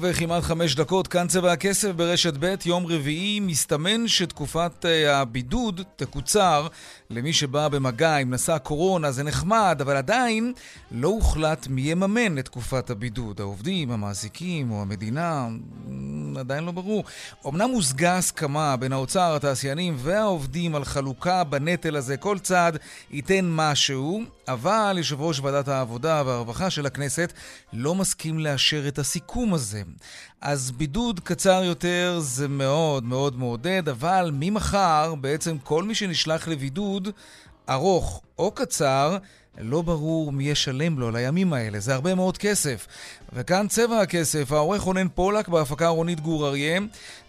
וכמעט חמש דקות, כאן צבע הכסף ברשת ב', יום רביעי, מסתמן שתקופת אה, הבידוד תקוצר למי שבא במגע עם נשא קורונה, זה נחמד, אבל עדיין לא הוחלט מי יממן את תקופת הבידוד. העובדים, המעסיקים או המדינה, עדיין לא ברור. אמנם הושגה הסכמה בין האוצר, התעשיינים והעובדים על חלוקה בנטל הזה, כל צד ייתן משהו, אבל יושב ראש ועדת העבודה והרווחה של הכנסת לא מסכים לאשר את הסיכום הזה. אז בידוד קצר יותר זה מאוד מאוד מעודד, אבל ממחר בעצם כל מי שנשלח לבידוד, ארוך או קצר, לא ברור מי ישלם לו לימים האלה, זה הרבה מאוד כסף. וכאן צבע הכסף, העורך רונן פולק בהפקה רונית גור אריה,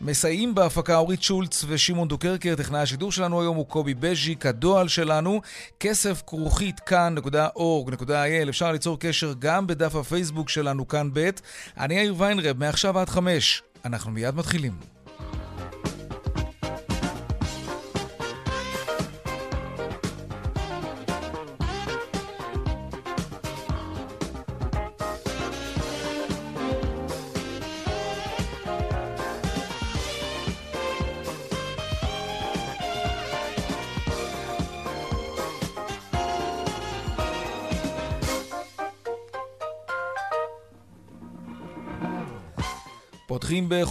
מסייעים בהפקה אורית שולץ ושמעון דוקרקר, טכנאי השידור שלנו היום הוא קובי בז'יק, הדועל שלנו, כסף כרוכית כאן.org.il, אפשר ליצור קשר גם בדף הפייסבוק שלנו כאן ב', אני יאיר ויינרב, מעכשיו עד חמש, אנחנו מיד מתחילים.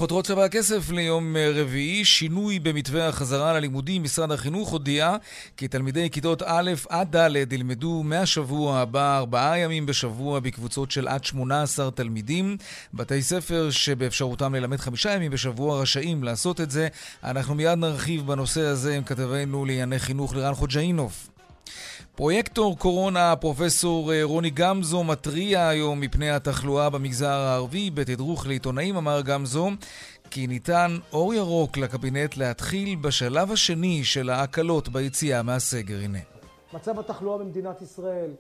בחותרות צבע הכסף ליום רביעי, שינוי במתווה החזרה ללימודים. משרד החינוך הודיע כי תלמידי כיתות א' עד ד' ילמדו מהשבוע הבא ארבעה ימים בשבוע בקבוצות של עד 18 תלמידים. בתי ספר שבאפשרותם ללמד חמישה ימים בשבוע רשאים לעשות את זה. אנחנו מיד נרחיב בנושא הזה עם כתבנו לענייני חינוך לירן חוג'אינוף. פרויקטור קורונה, פרופסור אה, רוני גמזו, מתריע היום מפני התחלואה במגזר הערבי. בתדרוך לעיתונאים אמר גמזו כי ניתן אור ירוק לקבינט להתחיל בשלב השני של ההקלות ביציאה מהסגר. הנה. מצב התחלואה במדינת ישראל,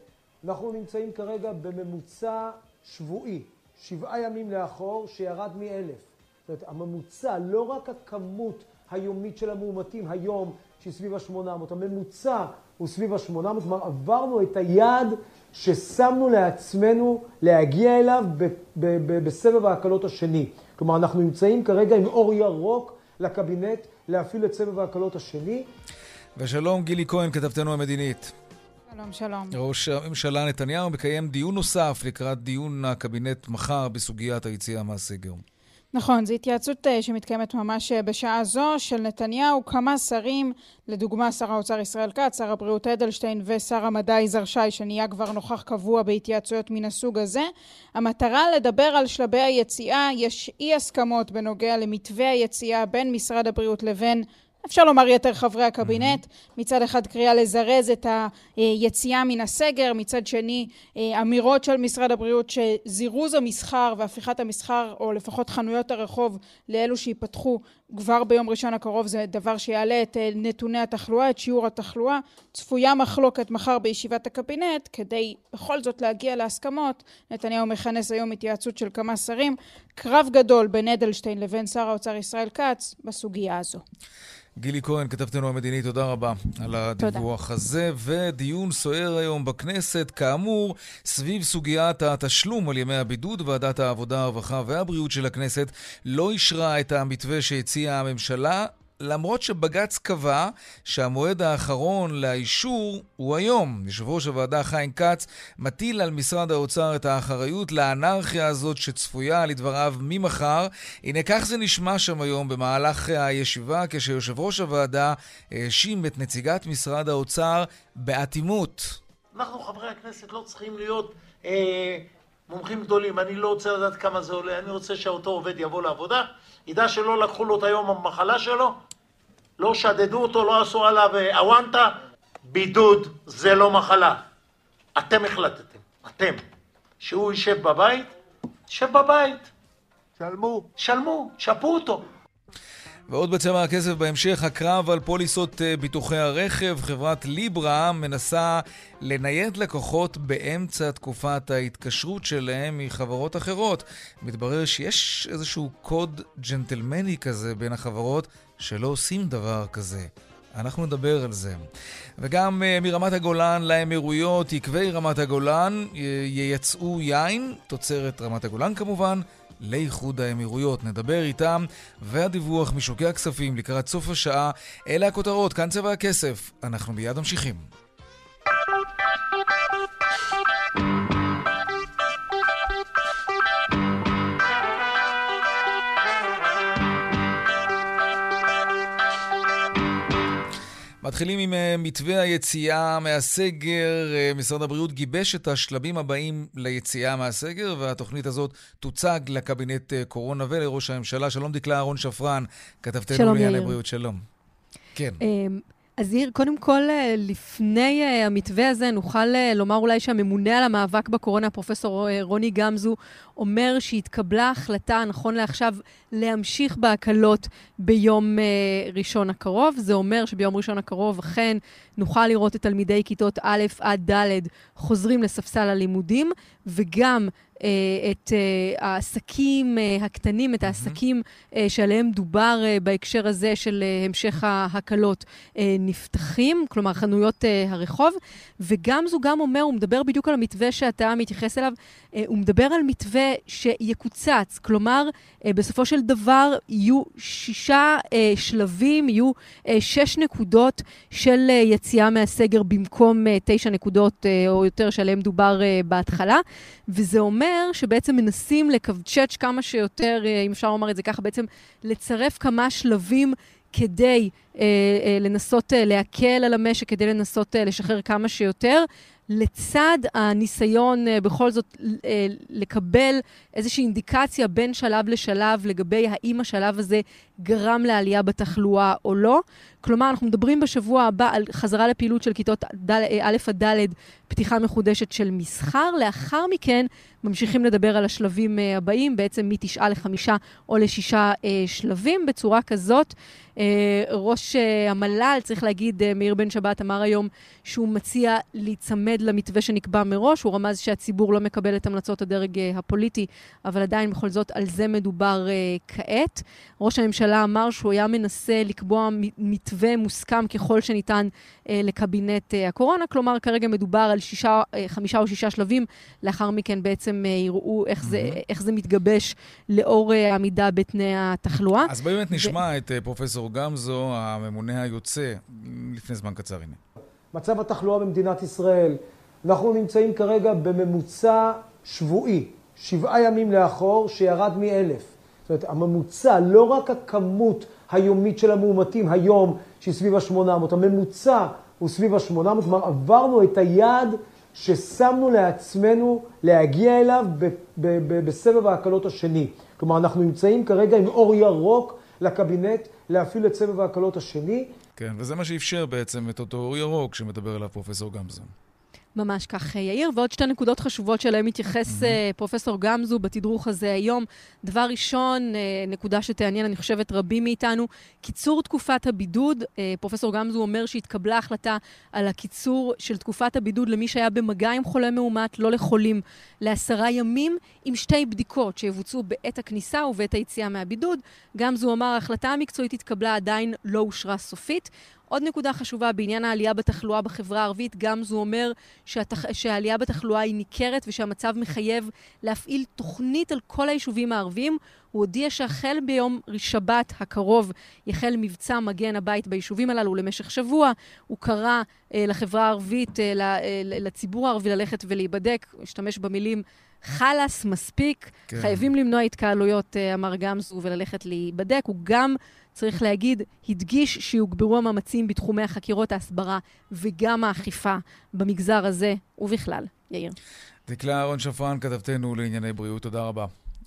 אנחנו נמצאים כרגע בממוצע שבועי, שבעה ימים לאחור, שירד מאלף. זאת אומרת, הממוצע, לא רק הכמות היומית של המאומתים היום, שהיא סביב ה-800, הממוצע הוא סביב ה-800, כלומר עברנו את היעד ששמנו לעצמנו להגיע אליו בסבב ההקלות השני. כלומר, אנחנו נמצאים כרגע עם אור ירוק לקבינט להפעיל את סבב ההקלות השני. ושלום, גילי כהן, כתבתנו המדינית. שלום, שלום. ראש הממשלה נתניהו מקיים דיון נוסף לקראת דיון הקבינט מחר בסוגיית היציאה מהסגר. נכון, זו התייעצות אה, שמתקיימת ממש אה, בשעה זו של נתניהו, כמה שרים, לדוגמה שר האוצר ישראל כץ, שר הבריאות אדלשטיין ושר המדע יזהר שי, שנהיה כבר נוכח קבוע בהתייעצויות מן הסוג הזה. המטרה לדבר על שלבי היציאה, יש אי הסכמות בנוגע למתווה היציאה בין משרד הבריאות לבין אפשר לומר יתר חברי הקבינט, מצד אחד קריאה לזרז את היציאה מן הסגר, מצד שני אמירות של משרד הבריאות שזירוז המסחר והפיכת המסחר, או לפחות חנויות הרחוב, לאלו שייפתחו כבר ביום ראשון הקרוב זה דבר שיעלה את נתוני התחלואה, את שיעור התחלואה. צפויה מחלוקת מחר בישיבת הקבינט, כדי בכל זאת להגיע להסכמות. נתניהו מכנס היום התייעצות של כמה שרים. קרב גדול בין אדלשטיין לבין שר האוצר ישראל כץ בסוגיה הזו. גילי כהן, כתבתנו המדיני, תודה רבה על הדיווח תודה. הזה. ודיון סוער היום בכנסת, כאמור, סביב סוגיית התשלום על ימי הבידוד. ועדת העבודה, הרווחה והבריאות של הכנסת לא אישרה את המתווה שהציעה הממשלה. למרות שבג"ץ קבע שהמועד האחרון לאישור הוא היום. יושב ראש הוועדה חיים כץ מטיל על משרד האוצר את האחריות לאנרכיה הזאת שצפויה לדבריו ממחר. הנה כך זה נשמע שם היום במהלך הישיבה כשיושב ראש הוועדה האשים את נציגת משרד האוצר באטימות. אנחנו חברי הכנסת לא צריכים להיות אה, מומחים גדולים. אני לא רוצה לדעת כמה זה עולה, אני רוצה שאותו עובד יבוא לעבודה. ידע שלא לקחו לו את היום המחלה שלו, לא שדדו אותו, לא עשו עליו אוונטה. בידוד זה לא מחלה. אתם החלטתם, אתם. שהוא יישב בבית, ישב בבית. שלמו. שלמו, שפו אותו. ועוד בצבע הכסף בהמשך, הקרב על פוליסות אה, ביטוחי הרכב. חברת ליברה מנסה לנייד לקוחות באמצע תקופת ההתקשרות שלהם מחברות אחרות. מתברר שיש איזשהו קוד ג'נטלמני כזה בין החברות שלא עושים דבר כזה. אנחנו נדבר על זה. וגם uh, מרמת הגולן לאמירויות, עקבי רמת הגולן uh, ייצאו יין, תוצרת רמת הגולן כמובן, לאיחוד האמירויות. נדבר איתם, והדיווח משוקי הכספים לקראת סוף השעה. אלה הכותרות, כאן צבע הכסף. אנחנו מיד ממשיכים. מתחילים עם אה, מתווה היציאה מהסגר. אה, משרד הבריאות גיבש את השלבים הבאים ליציאה מהסגר, והתוכנית הזאת תוצג לקבינט אה, קורונה ולראש הממשלה. שלום דקלה אהרון שפרן, כתבתנו לענייני בריאות. שלום. כן. אז יאיר, קודם כל, לפני המתווה הזה, נוכל לומר אולי שהממונה על המאבק בקורונה, פרופ' רוני גמזו, אומר שהתקבלה החלטה, נכון לעכשיו, להמשיך בהקלות ביום ראשון הקרוב. זה אומר שביום ראשון הקרוב אכן נוכל לראות את תלמידי כיתות א' עד ד' חוזרים לספסל הלימודים, וגם אה, את אה, העסקים אה, הקטנים, את העסקים שעליהם דובר בהקשר הזה של המשך ההקלות. נפתחים, כלומר חנויות הרחוב, וגם זו גם אומר, הוא מדבר בדיוק על המתווה שאתה מתייחס אליו, הוא מדבר על מתווה שיקוצץ, כלומר, בסופו של דבר יהיו שישה שלבים, יהיו שש נקודות של יציאה מהסגר במקום תשע נקודות או יותר שעליהם דובר בהתחלה, וזה אומר... אומר שבעצם מנסים לקווצ'ץ' כמה שיותר, אה, אם אפשר לומר את זה ככה, בעצם לצרף כמה שלבים כדי אה, אה, לנסות אה, להקל על המשק, כדי לנסות אה, לשחרר כמה שיותר. לצד הניסיון אה, בכל זאת אה, לקבל איזושהי אינדיקציה בין שלב לשלב לגבי האם השלב הזה גרם לעלייה בתחלואה או לא. כלומר, אנחנו מדברים בשבוע הבא על חזרה לפעילות של כיתות אה, א' עד ד', פתיחה מחודשת של מסחר. לאחר מכן ממשיכים לדבר על השלבים הבאים, בעצם מתשעה לחמישה או לשישה שלבים. בצורה כזאת, ראש המל"ל, צריך להגיד, מאיר בן שבת אמר היום שהוא מציע להיצמד למתווה שנקבע מראש. הוא רמז שהציבור לא מקבל את המלצות הדרג הפוליטי, אבל עדיין בכל זאת על זה מדובר כעת. ראש הממשלה אמר שהוא היה מנסה לקבוע מתווה מוסכם ככל שניתן אה, לקבינט אה, הקורונה, כלומר כרגע מדובר על שישה, אה, חמישה או שישה שלבים, לאחר מכן בעצם אה, יראו איך. זה, איך זה מתגבש לאור אה, העמידה בתנאי התחלואה. אז באמת נשמע ו... את אה, פרופסור גמזו, הממונה היוצא, לפני זמן קצר, הנה. מצב התחלואה במדינת ישראל, אנחנו נמצאים כרגע בממוצע שבועי, שבעה ימים לאחור, שירד מאלף. זאת אומרת, הממוצע, לא רק הכמות היומית של המאומתים היום, שהיא סביב ה-800, הממוצע הוא סביב ה-800, כלומר עברנו את היעד ששמנו לעצמנו להגיע אליו בסבב ההקלות השני. כלומר, אנחנו נמצאים כרגע עם אור ירוק לקבינט להפעיל את סבב ההקלות השני. כן, וזה מה שאפשר בעצם את אותו אור ירוק שמדבר עליו פרופסור גמזון. ממש כך, יאיר. ועוד שתי נקודות חשובות שאליהן מתייחס mm-hmm. פרופסור גמזו בתדרוך הזה היום. דבר ראשון, אה, נקודה שתעניין, אני חושבת, רבים מאיתנו, קיצור תקופת הבידוד. אה, פרופסור גמזו אומר שהתקבלה החלטה על הקיצור של תקופת הבידוד למי שהיה במגע עם חולה מאומת, לא לחולים, לעשרה ימים, עם שתי בדיקות שיבוצעו בעת הכניסה ובעת היציאה מהבידוד. גמזו אמר, ההחלטה המקצועית התקבלה, עדיין לא אושרה סופית. עוד נקודה חשובה בעניין העלייה בתחלואה בחברה הערבית, גם זו אומר שהתח... שהעלייה בתחלואה היא ניכרת ושהמצב מחייב להפעיל תוכנית על כל היישובים הערביים. הוא הודיע שהחל ביום שבת הקרוב יחל מבצע מגן הבית ביישובים הללו למשך שבוע. הוא קרא אה, לחברה הערבית, אה, אה, לציבור הערבי ללכת ולהיבדק, השתמש במילים חלאס, מספיק, כן. חייבים למנוע התקהלויות, אה, אמר גמזו, וללכת להיבדק. הוא גם צריך להגיד, הדגיש שיוגברו המאמצים בתחומי החקירות, ההסברה וגם האכיפה במגזר הזה ובכלל. יאיר. דקלה אהרון שפרן, כתבתנו לענייני בריאות, תודה רבה.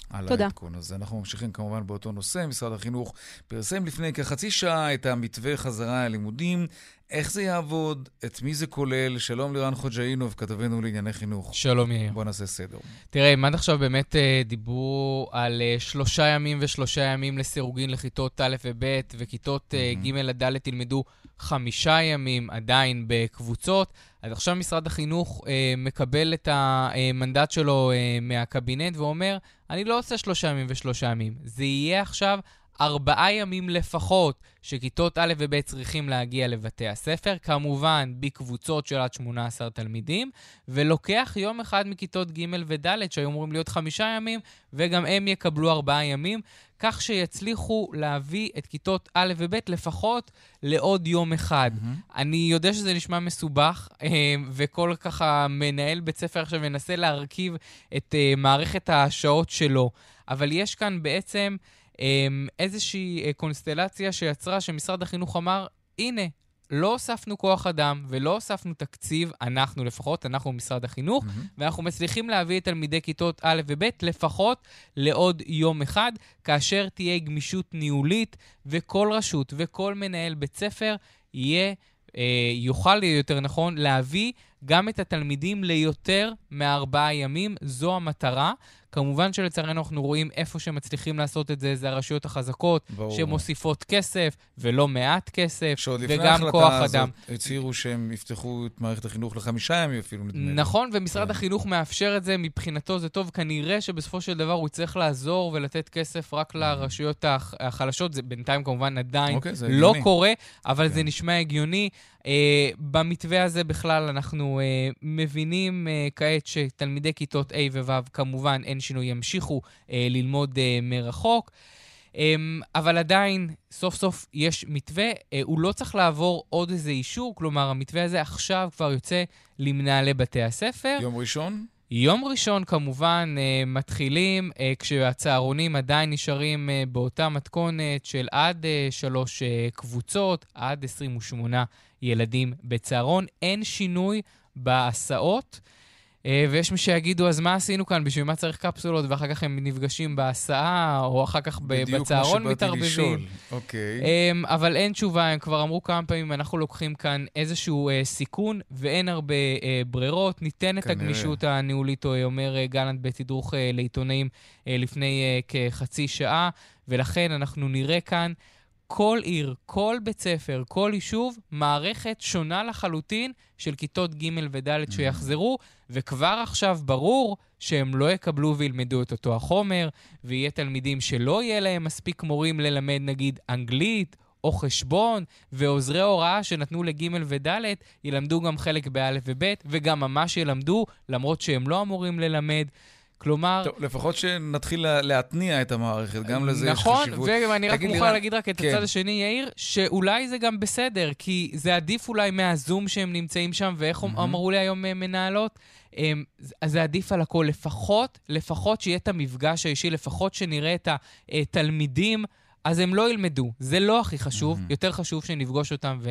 על תודה. העדכון הזה. אנחנו ממשיכים כמובן באותו נושא. משרד החינוך פרסם לפני כחצי שעה את המתווה חזרה ללימודים. איך זה יעבוד? את מי זה כולל? שלום לירן חוג'אינוב, כתבנו לענייני חינוך. שלום יאיר. בוא נעשה סדר. תראה, אם עד עכשיו באמת אה, דיברו על אה, שלושה ימים ושלושה ימים לסירוגין לכיתות א' וב', וכיתות Mhm. ג' עד ד' ילמדו חמישה ימים עדיין בקבוצות, אז עכשיו משרד החינוך אה, מקבל את המנדט שלו אה, מהקבינט ואומר, אני לא עושה שלושה ימים ושלושה ימים. זה יהיה עכשיו ארבעה ימים לפחות שכיתות א' וב' צריכים להגיע לבתי הספר, כמובן בקבוצות של עד 18 תלמידים, ולוקח יום אחד מכיתות ג' וד' שהיו אמורים להיות חמישה ימים, וגם הם יקבלו ארבעה ימים, כך שיצליחו להביא את כיתות א' וב' לפחות לעוד יום אחד. אני יודע שזה נשמע מסובך, אה, וכל ככה מנהל בית ספר עכשיו מנסה להרכיב את אה, מערכת השעות שלו, אבל יש כאן בעצם אה, איזושהי אה, קונסטלציה שיצרה שמשרד החינוך אמר, הנה, לא הוספנו כוח אדם ולא הוספנו תקציב, אנחנו לפחות, אנחנו משרד החינוך, ואנחנו מצליחים להביא את תלמידי כיתות א' וב' לפחות לעוד יום אחד, כאשר תהיה גמישות ניהולית, וכל רשות וכל מנהל בית ספר יהיה, אה, יוכל, יותר נכון, להביא גם את התלמידים ליותר מארבעה ימים. זו המטרה. כמובן שלצערנו אנחנו רואים איפה שמצליחים לעשות את זה, זה הרשויות החזקות, ברור. שמוסיפות כסף, ולא מעט כסף, שעוד לפני וגם כוח ההחלטה הזאת אדם. הצהירו שהם יפתחו את מערכת החינוך לחמישה ימים אפילו, נדמה לי. נכון, ומשרד כן. החינוך מאפשר את זה, מבחינתו זה טוב. כנראה שבסופו של דבר הוא יצטרך לעזור ולתת כסף רק לרשויות הח- החלשות. זה בינתיים כמובן עדיין אוקיי, זה לא הגיוני. קורה, אבל זה כן. נשמע הגיוני. אה, במתווה הזה בכלל אנחנו אה, מבינים אה, כעת שתלמידי כיתות A ו-ו' כמובן אין שינוי, ימשיכו אה, ללמוד אה, מרחוק. אמ, אבל עדיין, סוף סוף יש מתווה, אה, הוא לא צריך לעבור עוד איזה אישור, כלומר, המתווה הזה עכשיו כבר יוצא למנהלי בתי הספר. יום ראשון? יום ראשון כמובן אה, מתחילים, אה, כשהצהרונים עדיין נשארים אה, באותה מתכונת של עד אה, שלוש אה, קבוצות, עד 28 ילדים בצהרון. אין שינוי בהסעות. אה, ויש מי שיגידו, אז מה עשינו כאן? בשביל מה צריך קפסולות? ואחר כך הם נפגשים בהסעה, או אחר כך ב- בדיוק בצהרון כמו שבאתי לשאול. מתערבבים. אוקיי. Um, אבל אין תשובה, הם כבר אמרו כמה פעמים, אנחנו לוקחים כאן איזשהו uh, סיכון, ואין הרבה uh, ברירות. ניתן את. הגמישות הניהולית, או אומר uh, גלנט בתדרוך uh, לעיתונאים uh, לפני כחצי שעה, ולכן אנחנו נראה כאן כל עיר, כל בית ספר, כל יישוב, מערכת שונה לחלוטין של כיתות ג' וד' שיחזרו, וכבר עכשיו ברור שהם לא יקבלו וילמדו את אותו החומר, ויהיה תלמידים שלא יהיה להם מספיק מורים ללמד נגיד אנגלית או חשבון, ועוזרי הוראה שנתנו לג' וד' ילמדו גם חלק באלף וב', וגם ממש ילמדו, למרות שהם לא אמורים ללמד. כלומר, טוב, לפחות שנתחיל לה- להתניע את המערכת, גם לזה יש נכון, חשיבות. ואני רק מוכרח לירן, להגיד רק את כן. הצד השני, יאיר, שאולי זה גם בסדר, כי זה עדיף אולי מהזום שהם נמצאים שם, ואיך מהמם. אמרו לי היום אה, מנהלות? אמ, אז זה עדיף על הכל. לפחות, לפחות שיהיה את המפגש האישי, לפחות שנראה את התלמידים, אז הם לא ילמדו. זה לא הכי חשוב, מהמם. יותר חשוב שנפגוש אותם ו-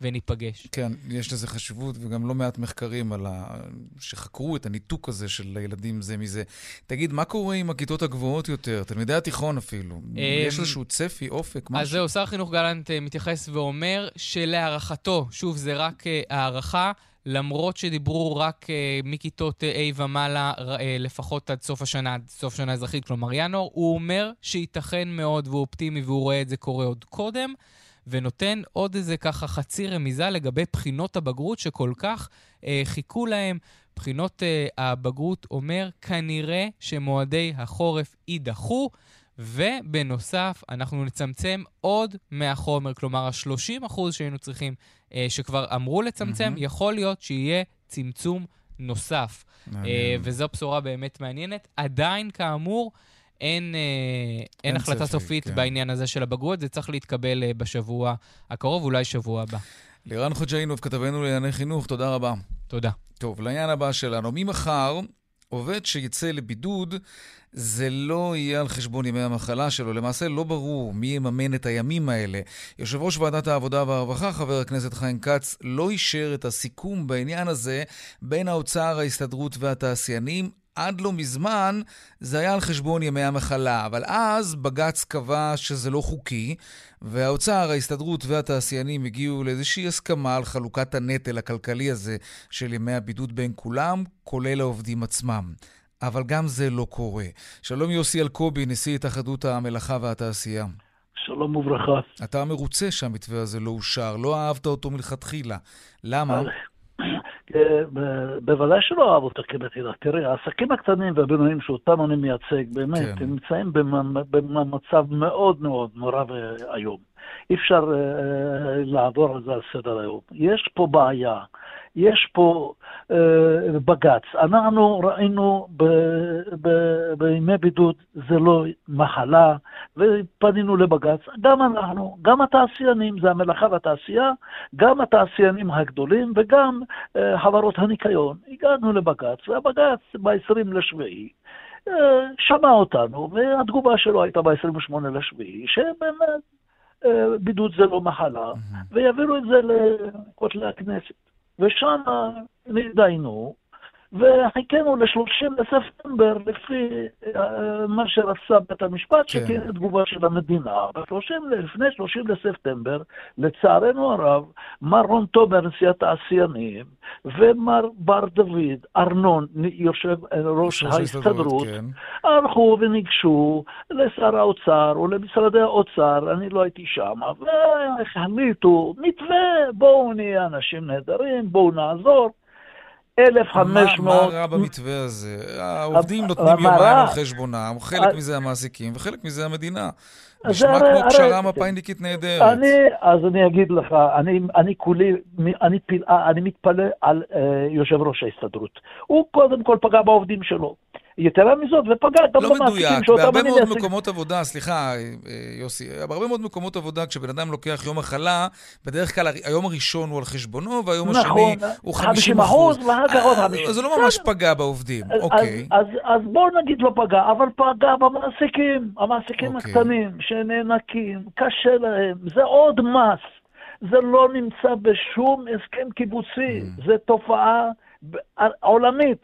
וניפגש. כן, יש לזה חשיבות, וגם לא מעט מחקרים על ה... שחקרו את הניתוק הזה של הילדים זה מזה. תגיד, מה קורה עם הכיתות הגבוהות יותר, תלמידי התיכון אפילו? יש איזשהו צפי, אופק, משהו? אז זהו, שר החינוך גלנט אה, מתייחס ואומר שלהערכתו, שוב, זה רק אה, הערכה, למרות שדיברו רק אה, מכיתות אה, A ומעלה, אה, לפחות עד סוף השנה, עד סוף שנה אזרחית, כלומר ינואר, הוא אומר שייתכן מאוד והוא אופטימי והוא רואה את זה קורה עוד קודם. ונותן עוד איזה ככה חצי רמיזה לגבי בחינות הבגרות שכל כך אה, חיכו להם. בחינות אה, הבגרות אומר, כנראה שמועדי החורף יידחו, ובנוסף, אנחנו נצמצם עוד מהחומר, כלומר, ה-30% שהיינו צריכים, אה, שכבר אמרו לצמצם, מהמם. יכול להיות שיהיה צמצום נוסף. אה. וזו בשורה באמת מעניינת. עדיין, כאמור, אין, אה, אין אין החלטה צפי, סופית כן. בעניין הזה של הבגרות, זה צריך להתקבל אה, בשבוע הקרוב, אולי שבוע הבא. לירן חוג'אינוב, כתבנו לענייני חינוך, תודה רבה. תודה. טוב, לעניין הבא שלנו. ממחר, עובד שיצא לבידוד, זה לא יהיה על חשבון ימי המחלה שלו. למעשה לא ברור מי יממן את הימים האלה. יושב ראש ועדת העבודה והרווחה, חבר הכנסת חיים כץ, לא אישר את הסיכום בעניין הזה בין האוצר, ההסתדרות והתעשיינים. עד לא מזמן זה היה על חשבון ימי המחלה, אבל אז בג"ץ קבע שזה לא חוקי, והאוצר, ההסתדרות והתעשיינים הגיעו לאיזושהי הסכמה על חלוקת הנטל הכלכלי הזה של ימי הבידוד בין כולם, כולל העובדים עצמם. אבל גם זה לא קורה. שלום יוסי אלקובי, נשיא התאחדות המלאכה והתעשייה. שלום וברכה. אתה מרוצה שהמתווה הזה לא אושר, לא אהבת אותו מלכתחילה. למה? אה, בוודאי שלא אהב אותו כמדינה. תראה, העסקים הקטנים והבינוניים שאותם אני מייצג, באמת, כן. הם נמצאים במצב מאוד מאוד נורא ואיום. אי אפשר uh, לעבור על זה על סדר היום. יש פה בעיה. יש פה אה, בג"ץ. אנחנו ראינו ב, ב, בימי בידוד זה לא מחלה, ופנינו לבג"ץ. גם אנחנו, גם התעשיינים, זה המלאכה והתעשייה, גם התעשיינים הגדולים וגם אה, חברות הניקיון. הגענו לבג"ץ, והבג"ץ ב-20 לשביעי. אה, שמע אותנו, והתגובה שלו הייתה ב-28 לשביעי, שבאמת אה, בידוד זה לא מחלה, ויעבירו את זה לכותלי הכנסת. ושם נתדיינו, וחיכינו ל-30 לספטמבר לפי uh, מה שרצה בית המשפט, כן. שתהיה תגובה של המדינה. לפני 30 לספטמבר, לצערנו הרב, מר רון תומר, נשיא התעשיינים, ומר בר דוד ארנון, יושב ראש ההסתדרות, כן. הלכו וניגשו לשר האוצר או למשרדי האוצר, אני לא הייתי שם, והחליטו, מתווה, בואו נהיה אנשים נהדרים, בואו נעזור. 1,500... מה רע במתווה הזה? העובדים נותנים יומיים על חשבונם, חלק מזה המעסיקים וחלק מזה המדינה. נשמע כמו פשרה מפאיניקית נהדרת. אז אני אגיד לך, אני כולי, אני מתפלא על אה, יושב ראש ההסתדרות. הוא קודם כל פגע בעובדים שלו. יתרה מזאת, ופגע גם לא במעסיקים שאותם אני בהרבה מאוד מקומות עבודה, סליחה, אה, יוסי, בהרבה מאוד מקומות עבודה, כשבן אדם לוקח יום מחלה, בדרך כלל היום הראשון הוא על חשבונו, והיום נכון, השני הוא 50 אחוז. ואחר כך עוד 50. אה, זה לא ממש פגע בעובדים, אוקיי. אז בואו נגיד לא פגע, אבל פגע במעסיקים, המעסיקים אוקיי. הקטנים, שנאנקים, קשה להם, זה עוד מס. זה לא נמצא בשום הסכם קיבוצי, mm. זו תופעה עולמית.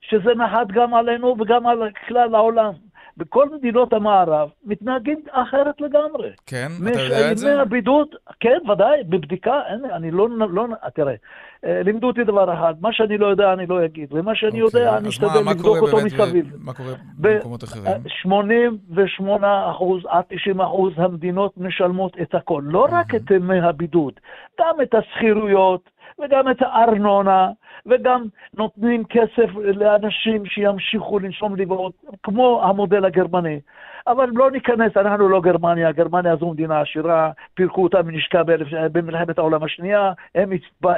שזה נחת גם עלינו וגם על כלל העולם. בכל מדינות המערב מתנהגים אחרת לגמרי. כן, אתה יודע את זה? ימי הבידוד, כן, ודאי, בבדיקה, אין, אני לא, לא, תראה, אה, לימדו אותי דבר אחד, מה שאני לא יודע אני לא אגיד, ומה שאני אוקיי, יודע אני אשתדל לבדוק אותו מסביב. מה קורה במקומות אחרים? 88 אחוז עד 90 אחוז המדינות משלמות את הכל, לא רק את ימי הבידוד, גם את השכירויות, וגם את הארנונה, וגם נותנים כסף לאנשים שימשיכו לנשום לבעות, כמו המודל הגרמני. אבל לא ניכנס, אנחנו לא גרמניה, גרמניה זו מדינה עשירה, פירקו אותה מנשקה במלחמת העולם השנייה, הם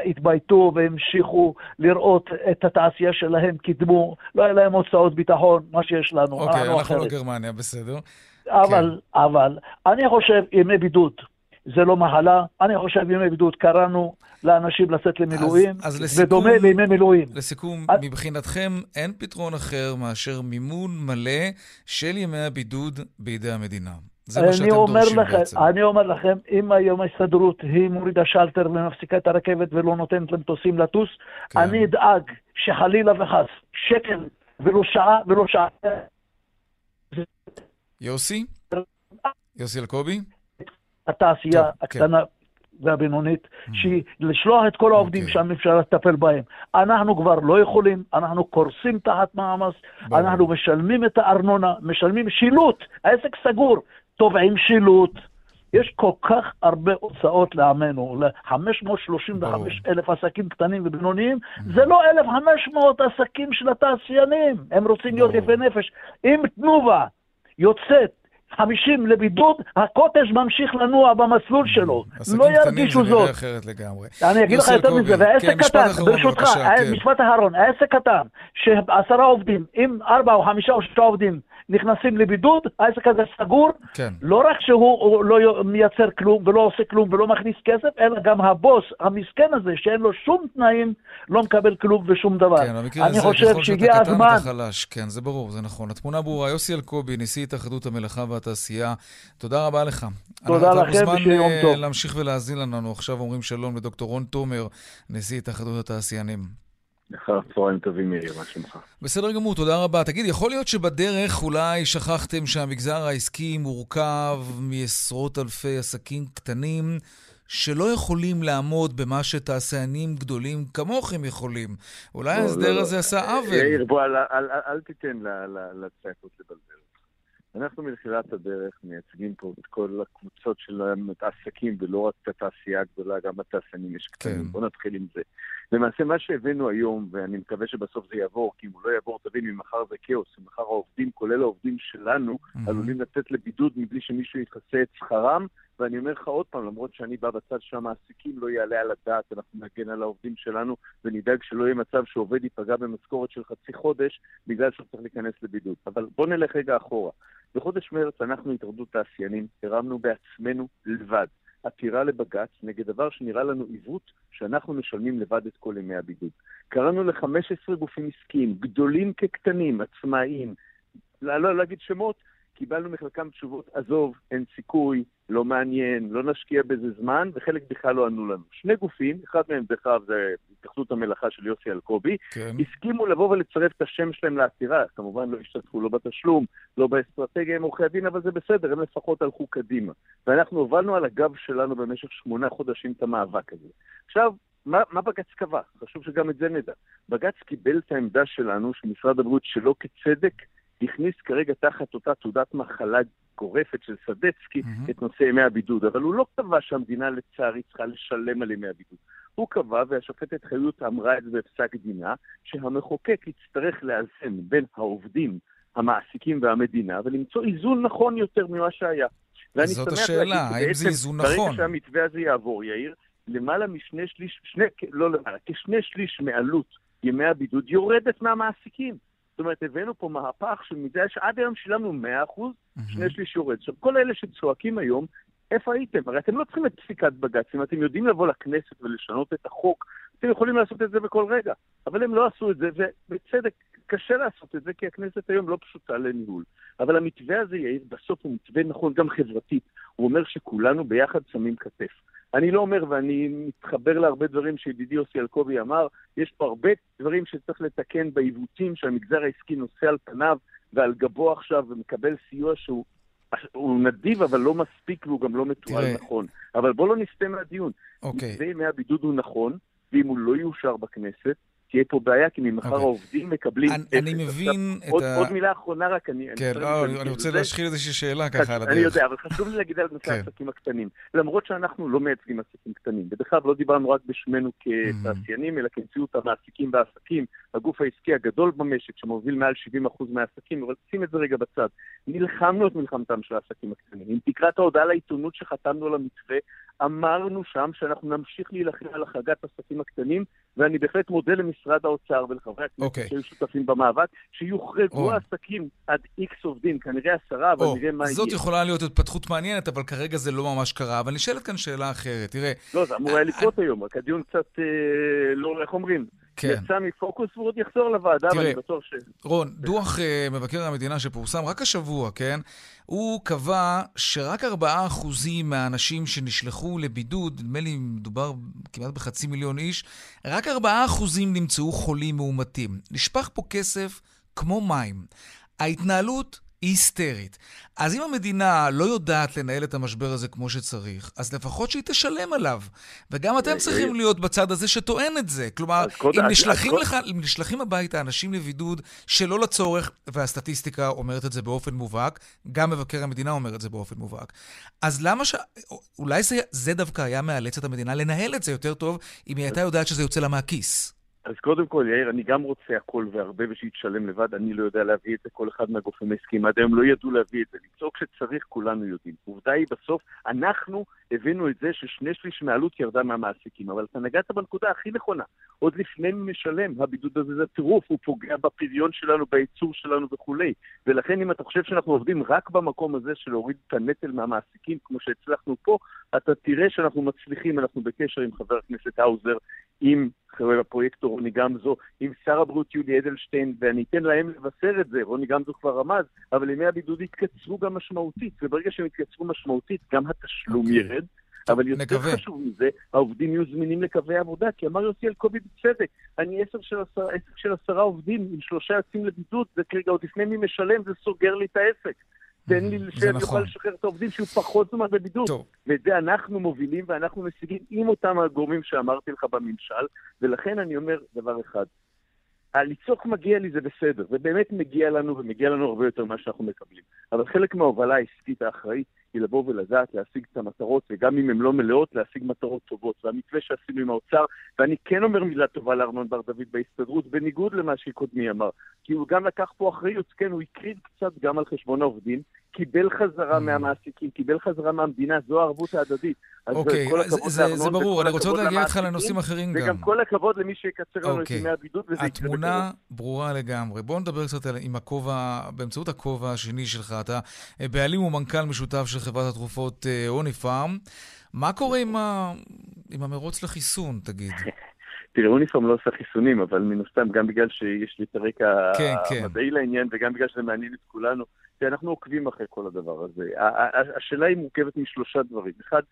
התבייתו והמשיכו לראות את התעשייה שלהם, קידמו, לא היה להם הוצאות ביטחון, מה שיש לנו. אוקיי, אנחנו, אנחנו לא גרמניה, בסדר. אבל, כן. אבל, אני חושב, ימי בידוד. זה לא מחלה. אני חושב ימי בידוד קראנו לאנשים לצאת למילואים, אז, אז לסיכום, ודומה לימי מילואים. לסיכום, אז... מבחינתכם אין פתרון אחר מאשר מימון מלא של ימי הבידוד בידי המדינה. זה מה שאתם דורשים לכם, בעצם. אני אומר לכם, אם היום ההסתדרות היא מורידה שלטר ומפסיקה את הרכבת ולא נותנת למטוסים לטוס, כן. אני אדאג שחלילה וחס, שקל ולא שעה ולא שעה. יוסי? יוסי אלקובי? התעשייה טוב, כן. הקטנה כן. והבינונית, mm. שהיא לשלוח את כל העובדים okay. אוקיי. שם אפשר לטפל בהם. אנחנו כבר לא יכולים, אנחנו קורסים תחת מעמס, אנחנו משלמים את הארנונה, משלמים שילוט, העסק סגור, תובעים שילוט. יש כל כך הרבה הוצאות לעמנו, ל-535 אלף עסקים קטנים ובינוניים, mm. זה לא 1,500 עסקים של התעשיינים, הם רוצים להיות יפי נפש. אם תנובה יוצאת 50 לבידוד, הקוטג' ממשיך לנוע במסלול שלו. לא ירגישו זאת. אחרת לגמרי. אני אגיד לך יותר מזה, ועסק כן, קטן, ברשותך, כן. משפט אחרון, העסק קטן, שעשרה עובדים, אם ארבעה או חמישה או שישה עובדים נכנסים לבידוד, העסק הזה סגור. כן. לא רק שהוא לא מייצר כלום ולא עושה כלום ולא מכניס כסף, אלא גם הבוס המסכן הזה, שאין לו שום תנאים, לא מקבל כלום ושום דבר. כן, במקרה הזה, ככל שאתה קטן אתה חלש. כן, זה ברור, זה נכון. התמונה ברורה. יוסי אלקובי, נשיא התאחדות המלאכה והתעשייה, תודה רבה לך. תודה לכם ושיום טוב. מוזמן להמשיך ולהאזין לנו. עכשיו אומרים שלום לדוקטור רון תומר, נשיא התאחדות התעשיינים. אחר צהריים טובים, יאיר, מה שלומך? בסדר גמור, תודה רבה. תגיד, יכול להיות שבדרך אולי שכחתם שהמגזר העסקי מורכב מעשרות אלפי עסקים קטנים שלא יכולים לעמוד במה שתעשיינים גדולים כמוכם יכולים. אולי לא, ההסדר לא, לא. הזה לא. עשה עוול. יאיר, בוא, אל, אל, אל, אל תיתן לצעקות לבלבל. אנחנו מתחילת הדרך מייצגים פה את כל הקבוצות של העסקים, ולא רק את התעשייה הגדולה, גם התעשיינים יש קטנים. כן. בואו נתחיל עם זה. למעשה, מה שהבאנו היום, ואני מקווה שבסוף זה יעבור, כי אם הוא לא יעבור, תבין, אם מחר זה כאוס, אם מחר העובדים, כולל העובדים שלנו, mm-hmm. עלולים לצאת לבידוד מבלי שמישהו יכסה את שכרם, ואני אומר לך עוד פעם, למרות שאני בא בצד של המעסיקים, לא יעלה על הדעת, אנחנו נגן על העובדים שלנו ונדאג שלא יהיה מצב שעובד ייפגע במשכורת של חצי חודש בגלל שהוא צריך להיכנס לבידוד. אבל בוא נלך רגע אחורה. בחודש מרץ אנחנו, התאחדות תעשיינים, הרמנו בעצמנו לבד עתירה לבג"ץ נגד דבר שנראה לנו עיוות שאנחנו משלמים לבד את כל ימי הבידוד. קראנו ל-15 גופים עסקיים, גדולים כקטנים, עצמאיים, לא, לא להגיד שמות, קיבלנו מחלקם תשובות, עזוב, אין סיכוי, לא מעניין, לא נשקיע בזה זמן, וחלק בכלל לא ענו לנו. שני גופים, אחד מהם דרך אגב זה התאחדות המלאכה של יוסי אלקובי, כן. הסכימו לבוא ולצרף את השם שלהם לעתירה, כמובן לא השתתפו לא בתשלום, לא באסטרטגיה עם עורכי הדין, אבל זה בסדר, הם לפחות הלכו קדימה. ואנחנו הובלנו על הגב שלנו במשך שמונה חודשים את המאבק הזה. עכשיו, מה, מה בג"ץ קבע? חשוב שגם את זה נדע. בג"ץ קיבל את העמדה שלנו, של משרד הבריאות, שלא כצדק, הכניס כרגע תחת אותה תעודת מחלה גורפת של סדצקי mm-hmm. את נושא ימי הבידוד, אבל הוא לא קבע שהמדינה לצערי צריכה לשלם על ימי הבידוד. הוא קבע, והשופטת חיות אמרה את זה בפסק דינה, שהמחוקק יצטרך לאזן בין העובדים, המעסיקים והמדינה, ולמצוא איזון נכון יותר ממה שהיה. זאת השאלה, האם זה איזון נכון? ברגע שהמתווה הזה יעבור, יאיר, למעלה משני שליש, שני, לא למעלה, כשני שליש מעלות ימי הבידוד יורדת מהמעסיקים. זאת אומרת, הבאנו פה מהפך שמזה שעד היום שילמנו 100%, mm-hmm. שני שליש יורד. עכשיו, כל אלה שצועקים היום, איפה הייתם? הרי אתם לא צריכים את פסיקת בג"ץ. אם אתם יודעים לבוא לכנסת ולשנות את החוק, אתם יכולים לעשות את זה בכל רגע. אבל הם לא עשו את זה, ובצדק, קשה לעשות את זה, כי הכנסת היום לא פשוטה לניהול. אבל המתווה הזה, יאיר, בסוף הוא מתווה נכון גם חברתית. הוא אומר שכולנו ביחד שמים כתף. אני לא אומר, ואני מתחבר להרבה דברים שידידי יוסי אלקובי אמר, יש פה הרבה דברים שצריך לתקן בעיוותים שהמגזר העסקי נושא על פניו ועל גבו עכשיו ומקבל סיוע שהוא הוא נדיב, אבל לא מספיק והוא גם לא מתועל נכון. אבל בואו לא נסטה מהדיון. אוקיי. מתווה ימי הבידוד הוא נכון, ואם הוא לא יאושר בכנסת, תהיה פה בעיה, כי ממחר okay. אוקיי. העובדים מקבלים... אני, אני מבין עכשיו, את עוד, ה... עוד מילה אחרונה רק, אני... כן, אני, לא, אני, אני רוצה להשחיל איזושהי שאלה ככה על הדרך. אני יודע, אבל חשוב לי להגיד על נושא כן. העסקים הקטנים. למרות שאנחנו לא מייצגים עסקים קטנים, בדרך כלל לא דיברנו רק בשמנו כתעשיינים, אלא כנציאות המעסיקים והעסקים, הגוף העסקי הגדול במשק, שמוביל מעל 70% מהעסקים, אבל שים את זה רגע בצד. נלחמנו את מלחמתם של העסקים הקטנים. אם תקרא את ההודעה לעיתונות שחתמנו על המתווה, אמרנו שם שאנחנו נמשיך להילחם על החרגת העסקים הקטנים, ואני בהחלט מודה למשרד האוצר ולחברי הכנסת okay. אוקיי. שהיו שותפים במאבק, שיוחרגו oh. העסקים עד איקס עובדים, כנראה עשרה, אבל oh. נראה מה יהיה. זאת יכולה להיות התפתחות מעניינת, אבל כרגע זה לא ממש קרה. אבל נשאלת כאן שאלה אחרת, תראה... לא, זה אמור היה לקרות היום, רק הדיון קצת, אה, לא, איך אומרים? כן. יצא מפוקוס והוא עוד יחזור לוועדה, ואני בטוח ש... רון, דוח uh, מבקר המדינה שפורסם רק השבוע, כן? הוא קבע שרק 4% מהאנשים שנשלחו לבידוד, נדמה לי מדובר כמעט בחצי מיליון איש, רק 4% נמצאו חולים מאומתים. נשפך פה כסף כמו מים. ההתנהלות היא היסטרית. אז אם המדינה לא יודעת לנהל את המשבר הזה כמו שצריך, אז לפחות שהיא תשלם עליו. וגם אתם צריכים להיות בצד הזה שטוען את זה. כלומר, אם נשלחים, לך, אם נשלחים הביתה אנשים לבידוד שלא לצורך, והסטטיסטיקה אומרת את זה באופן מובהק, גם מבקר המדינה אומר את זה באופן מובהק, אז למה ש... אולי זה, זה דווקא היה מאלץ את המדינה לנהל את זה יותר טוב, אם היא הייתה יודעת שזה יוצא לה מהכיס. אז קודם כל, יאיר, אני גם רוצה הכל והרבה ושיתשלם לבד, אני לא יודע להביא את זה, כל אחד מהגופים העסקיים עד היום לא ידעו להביא את זה. לצעוק שצריך, כולנו יודעים. עובדה היא בסוף, אנחנו הבאנו את זה ששני שליש מעלות ירדה מהמעסיקים, אבל אתה נגעת בנקודה הכי נכונה. עוד לפני משלם, הבידוד הזה זה טירוף, הוא פוגע בפריון שלנו, בייצור שלנו וכולי. ולכן אם אתה חושב שאנחנו עובדים רק במקום הזה של להוריד את הנטל מהמעסיקים, כמו שהצלחנו פה, אתה תראה שאנחנו מצליחים, אנחנו בקשר עם חבר הכנסת האוזר, עם הפרויקטור רוני גמזו, עם שר הבריאות יולי אדלשטיין, ואני אתן להם לבשר את זה, רוני גמזו כבר רמז, אבל ימי הבידוד יתקצרו גם משמעותית, וברגע שהם יתקצרו משמעותית, גם התשלום okay. אוקיי. ירד. אבל יותר נקווה. חשוב מזה, העובדים יהיו זמינים לקווי עבודה, כי אמר יוסי אלקובי בצדק, אני עסק של, עשר, עסק של עשרה עובדים, עם שלושה יוצאים לבידוד, זה כרגע עוד לפני מי משלם, זה סוגר לי את העסק. תן לי שאני נכון. אוכל לשחרר את העובדים שיהיו פחות זמן בבידוד. טוב. ואת זה אנחנו מובילים ואנחנו משיגים עם אותם הגורמים שאמרתי לך בממשל, ולכן אני אומר דבר אחד, לצעוק מגיע לי זה בסדר, זה באמת מגיע לנו ומגיע לנו הרבה יותר ממה שאנחנו מקבלים. אבל חלק מההובלה העסקית האחראית היא לבוא ולדעת להשיג את המטרות, וגם אם הן לא מלאות, להשיג מטרות טובות. והמתווה שעשינו עם האוצר, ואני כן אומר מילה טובה לארנון בר דוד בהסתדרות, בניגוד למה שקודמי אמר, כי הוא גם לקח פה אחריות, כן, הוא הקריב קצת גם על חשבון העובדים, קיבל חזרה mm. מהמעסיקים, קיבל חזרה מהמדינה, זו הערבות ההדדית. אוקיי, זה, זה ברור, אני רוצה עוד להגיע איתך לנושאים אחרים גם. וגם כל הכבוד למי שיקצר לנו את אוקיי. ימי הבידוד, וזה יקרה. התמונה ברורה לגמרי. בואו נדבר קצת עם הכובע, באמצעות הכובע השני שלך. אתה אה, בעלים ומנכ"ל משותף של חברת התרופות אה, פארם. מה קורה עם, ה... עם המרוץ לחיסון, תגיד? תראה, אוניפורם לא עושה חיסונים, אבל מן הסתם, גם בגלל שיש לי את הרקע כן, כן. המדעי כן. לעניין, וגם בגלל שזה מעניין את כולנו, אנחנו עוקבים אחרי כל הדבר הזה. השאלה היא מורכבת משלושה דברים. אחד,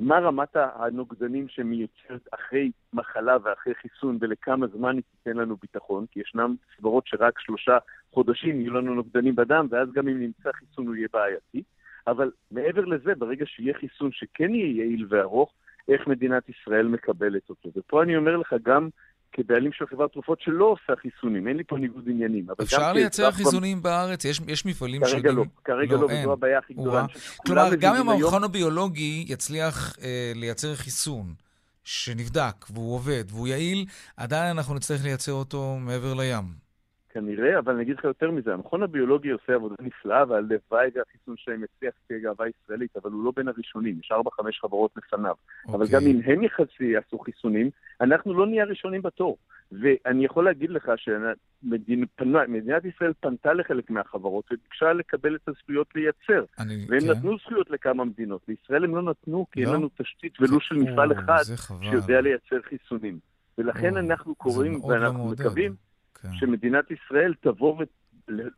מה רמת הנוגדנים שמייצרת אחרי מחלה ואחרי חיסון ולכמה זמן היא תיתן לנו ביטחון, כי ישנם סברות שרק שלושה חודשים יהיו לנו נוגדנים בדם, ואז גם אם נמצא חיסון הוא יהיה בעייתי. אבל מעבר לזה, ברגע שיהיה חיסון שכן יהיה יעיל וארוך, איך מדינת ישראל מקבלת אותו. ופה אני אומר לך, גם כבעלים של חברת תרופות שלא עושה חיסונים, אין לי פה ניגוד עניינים. אפשר לייצר חיסונים במ... בארץ? יש, יש מפעלים כרגע שיודעים... לא, כרגע לא, לא וזו הבעיה הכי גדולה. כלומר, גם אם המכון הביולוגי יצליח אה, לייצר חיסון שנבדק והוא עובד והוא יעיל, עדיין אנחנו נצטרך לייצר אותו מעבר לים. כנראה, אבל אני אגיד לך יותר מזה, המכון הביולוגי עושה עבודה נפלאה, והלוואי והחיסון שלהם יצליח כגאווה ישראלית, אבל הוא לא בין הראשונים, יש ארבע, חמש חברות לפניו. Okay. אבל גם אוקיי. אם הם יחסי יעשו חיסונים, אנחנו לא נהיה הראשונים בתור. ואני יכול להגיד לך שמדינת ישראל פנתה לחלק מהחברות וביקשה לקבל את הזכויות לייצר. אני, והם כן. נתנו זכויות לכמה מדינות. לישראל הם לא נתנו, כי לא? אין לנו תשתית ולו של מפעל אחד שיודע לייצר חיסונים. ולכן או, אנחנו קוראים ואנחנו מקווים... כן. שמדינת ישראל תבוא ו...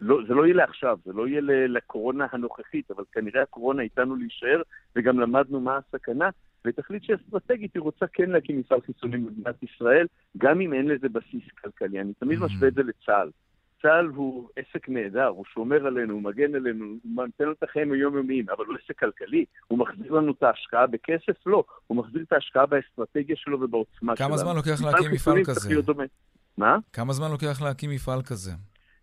לא, זה לא יהיה לעכשיו, זה לא יהיה לקורונה הנוכחית, אבל כנראה הקורונה איתנו להישאר, וגם למדנו מה הסכנה, ותחליט שאסטרטגית היא רוצה כן להקים מפעל חיסונים במדינת ישראל, גם אם אין לזה בסיס כלכלי. אני תמיד משווה את זה לצה"ל. צה"ל הוא עסק נהדר, הוא שומר עלינו, הוא מגן עלינו, הוא נותן לנו את החיים היומיומיים, אבל הוא עסק כלכלי. הוא מחזיר לנו את ההשקעה בכסף? לא. הוא מחזיר את ההשקעה באסטרטגיה שלו ובעוצמה שלנו. כמה זמן לוקח להקים מפעל כזה? מה? כמה זמן לוקח להקים מפעל כזה?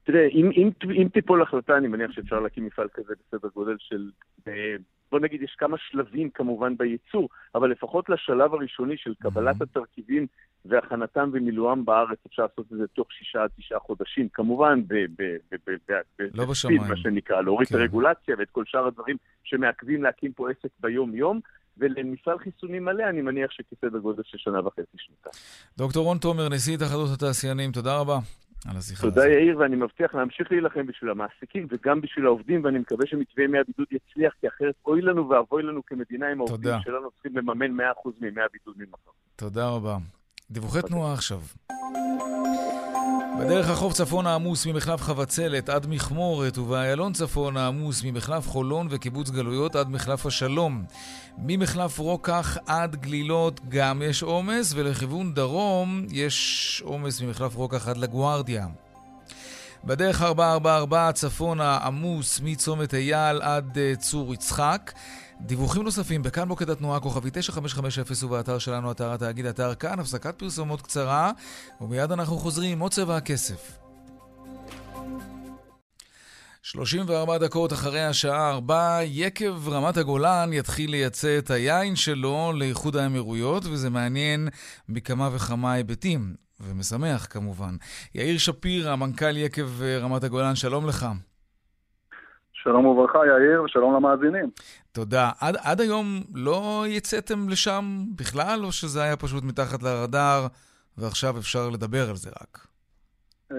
תראה, אם, אם, אם תיפול החלטה, אני מניח שאפשר להקים מפעל כזה בסדר גודל של... אה, בוא נגיד, יש כמה שלבים כמובן בייצור, אבל לפחות לשלב הראשוני של קבלת mm-hmm. התרכיבים והכנתם ומילואם בארץ, אפשר לעשות את זה תוך שישה עד תשעה חודשים. כמובן, ב... ב, ב, ב, ב לא בשמיים. מה שנקרא, להוריד כן. את הרגולציה ואת כל שאר הדברים שמעכבים להקים פה עסק ביום-יום. ולמפעל חיסונים מלא, אני מניח שכסדר גודל של שנה וחצי שנתיים. דוקטור רון תומר, נשיא התאחדות התעשיינים, תודה רבה על השיחה הזאת. תודה יאיר, ואני מבטיח להמשיך להילחם בשביל המעסיקים וגם בשביל העובדים, ואני מקווה שמתווה ימי הבידוד יצליח, כי אחרת אוי לנו ואבוי לנו כמדינה עם העובדים. שלנו צריכים לממן 100% מימי הבידוד ממחר. תודה רבה. דיווחי תנועה עכשיו. בדרך החוף צפון העמוס ממחלף חבצלת עד מכמורת ובאיילון צפון העמוס ממחלף חולון וקיבוץ גלויות עד מחלף השלום. ממחלף רוקח עד גלילות גם יש עומס ולכיוון דרום יש עומס ממחלף רוקח עד לגוארדיה. בדרך 444 צפונה עמוס מצומת אייל עד uh, צור יצחק. דיווחים נוספים בכאן מוקד התנועה כוכבי 9550 ובאתר שלנו, אתר התאגיד, אתר כאן, הפסקת פרסומות קצרה, ומיד אנחנו חוזרים עם עוד צבע הכסף. 34 דקות אחרי השעה 4, יקב רמת הגולן יתחיל לייצא את היין שלו לאיחוד האמירויות, וזה מעניין מכמה וכמה היבטים, ומשמח כמובן. יאיר שפירא, מנכ"ל יקב רמת הגולן, שלום לך. שלום וברכה, יאיר, ושלום למאזינים. תודה. עד, עד היום לא יצאתם לשם בכלל, או שזה היה פשוט מתחת לרדאר, ועכשיו אפשר לדבר על זה רק? אה,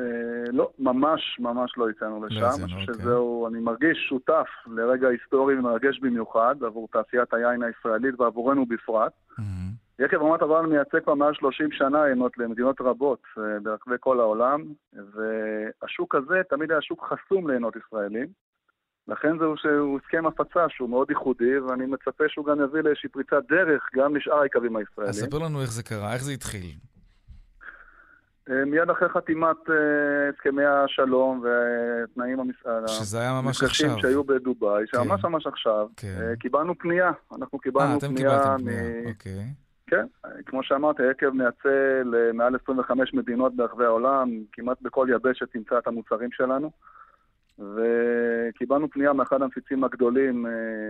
לא, ממש ממש לא יצאנו לא לשם. לא יצאנו, אוקיי. שזהו, אני מרגיש שותף לרגע היסטורי ומרגש במיוחד עבור תעשיית היין הישראלית ועבורנו בפרט. Mm-hmm. יקב רמת הגולן מייצג כבר מעל 30 שנה עינות למדינות רבות אה, ברחבי כל העולם, והשוק הזה תמיד היה שוק חסום לעינות ישראלים. לכן זהו שהוא הסכם הפצה שהוא מאוד ייחודי, ואני מצפה שהוא גם יביא לאיזושהי פריצת דרך גם לשאר היקבים הישראלים. אז ספר לנו איך זה קרה, איך זה התחיל. אה, מיד אחרי חתימת אה, הסכמי השלום ותנאים שזה היה ממש עכשיו. שהיו בדובאי, שממש כן. ממש עכשיו, כן. אה, קיבלנו פנייה. אנחנו קיבלנו פנייה... אה, אתם קיבלתם פנייה, אוקיי. כן, כמו שאמרתי, היקב מייצא למעל 25 מדינות ברחבי העולם, כמעט בכל יבשת תמצא את המוצרים שלנו. וקיבלנו פנייה מאחד המפיצים הגדולים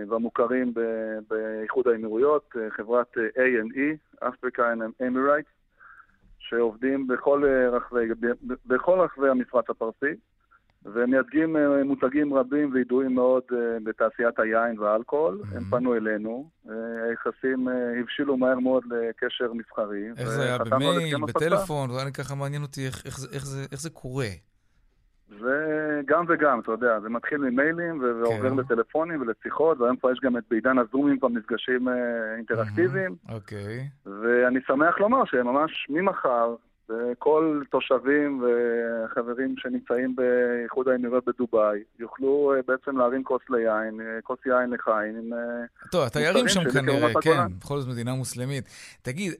והמוכרים באיחוד האמירויות, חברת A&E, Africa and Emirates, שעובדים בכל אה, רחבי, בכל רחבי המפרץ הפרסי, ומייצגים אה, מותגים רבים וידועים מאוד אה, בתעשיית היין והאלכוהול. Mm-hmm. הם פנו אלינו, היחסים הבשילו מהר מאוד לקשר מסחרי. איך זה היה, במייל, בטלפון? זה היה ככה מעניין אותי איך, איך, איך, זה, איך זה קורה. זה גם וגם, אתה יודע, זה מתחיל ממיילים ועובר כן. לטלפונים ולשיחות, והיום כבר יש גם את בעידן הזומים כבר מפגשים אה, אינטראקטיביים. אוקיי. ואני שמח לומר שממש ממחר וכל תושבים וחברים שנמצאים באיחוד האמירויות בדובאי יוכלו אה, בעצם להרים כוס ליין, אה, כוס יין לחיים עם... אה, טוב, התיירים שם כנראה, כן, בכל זאת מדינה מוסלמית. תגיד...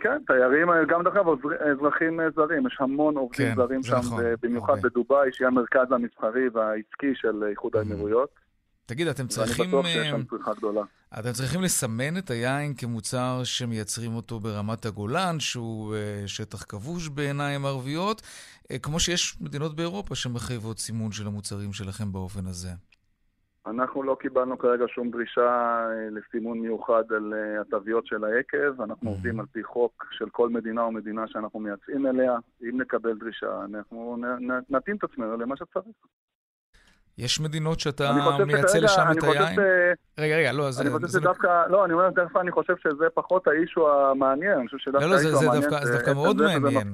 כן, תיירים, גם דרך אגב אזרחים זרים, יש המון עובדים כן, זרים שם, נכון, במיוחד בדובאי, שהיא המרכז המסחרי והעסקי של איחוד האמירויות. תגיד, אתם צריכים... ואני בטוח שיש שם צריכה גדולה. אתם צריכים לסמן את היין כמוצר שמייצרים אותו ברמת הגולן, שהוא uh, שטח כבוש בעיניים ערביות, uh, כמו שיש מדינות באירופה שמחייבות סימון של המוצרים שלכם באופן הזה. אנחנו לא קיבלנו כרגע שום דרישה לסימון מיוחד על התוויות של היקב. אנחנו mm-hmm. עובדים על פי חוק של כל מדינה או מדינה שאנחנו מייצאים אליה. אם נקבל דרישה, אנחנו נתאים את עצמנו למה שצריך. יש מדינות שאתה מייצא לשם את היין? רגע, רגע, לא, זה... אני חושב שדווקא, לא, אני אומר, דווקא אני חושב שזה פחות האישו המעניין, אני חושב שדווקא לא, לא, זה דווקא, זה דווקא מאוד מעניין.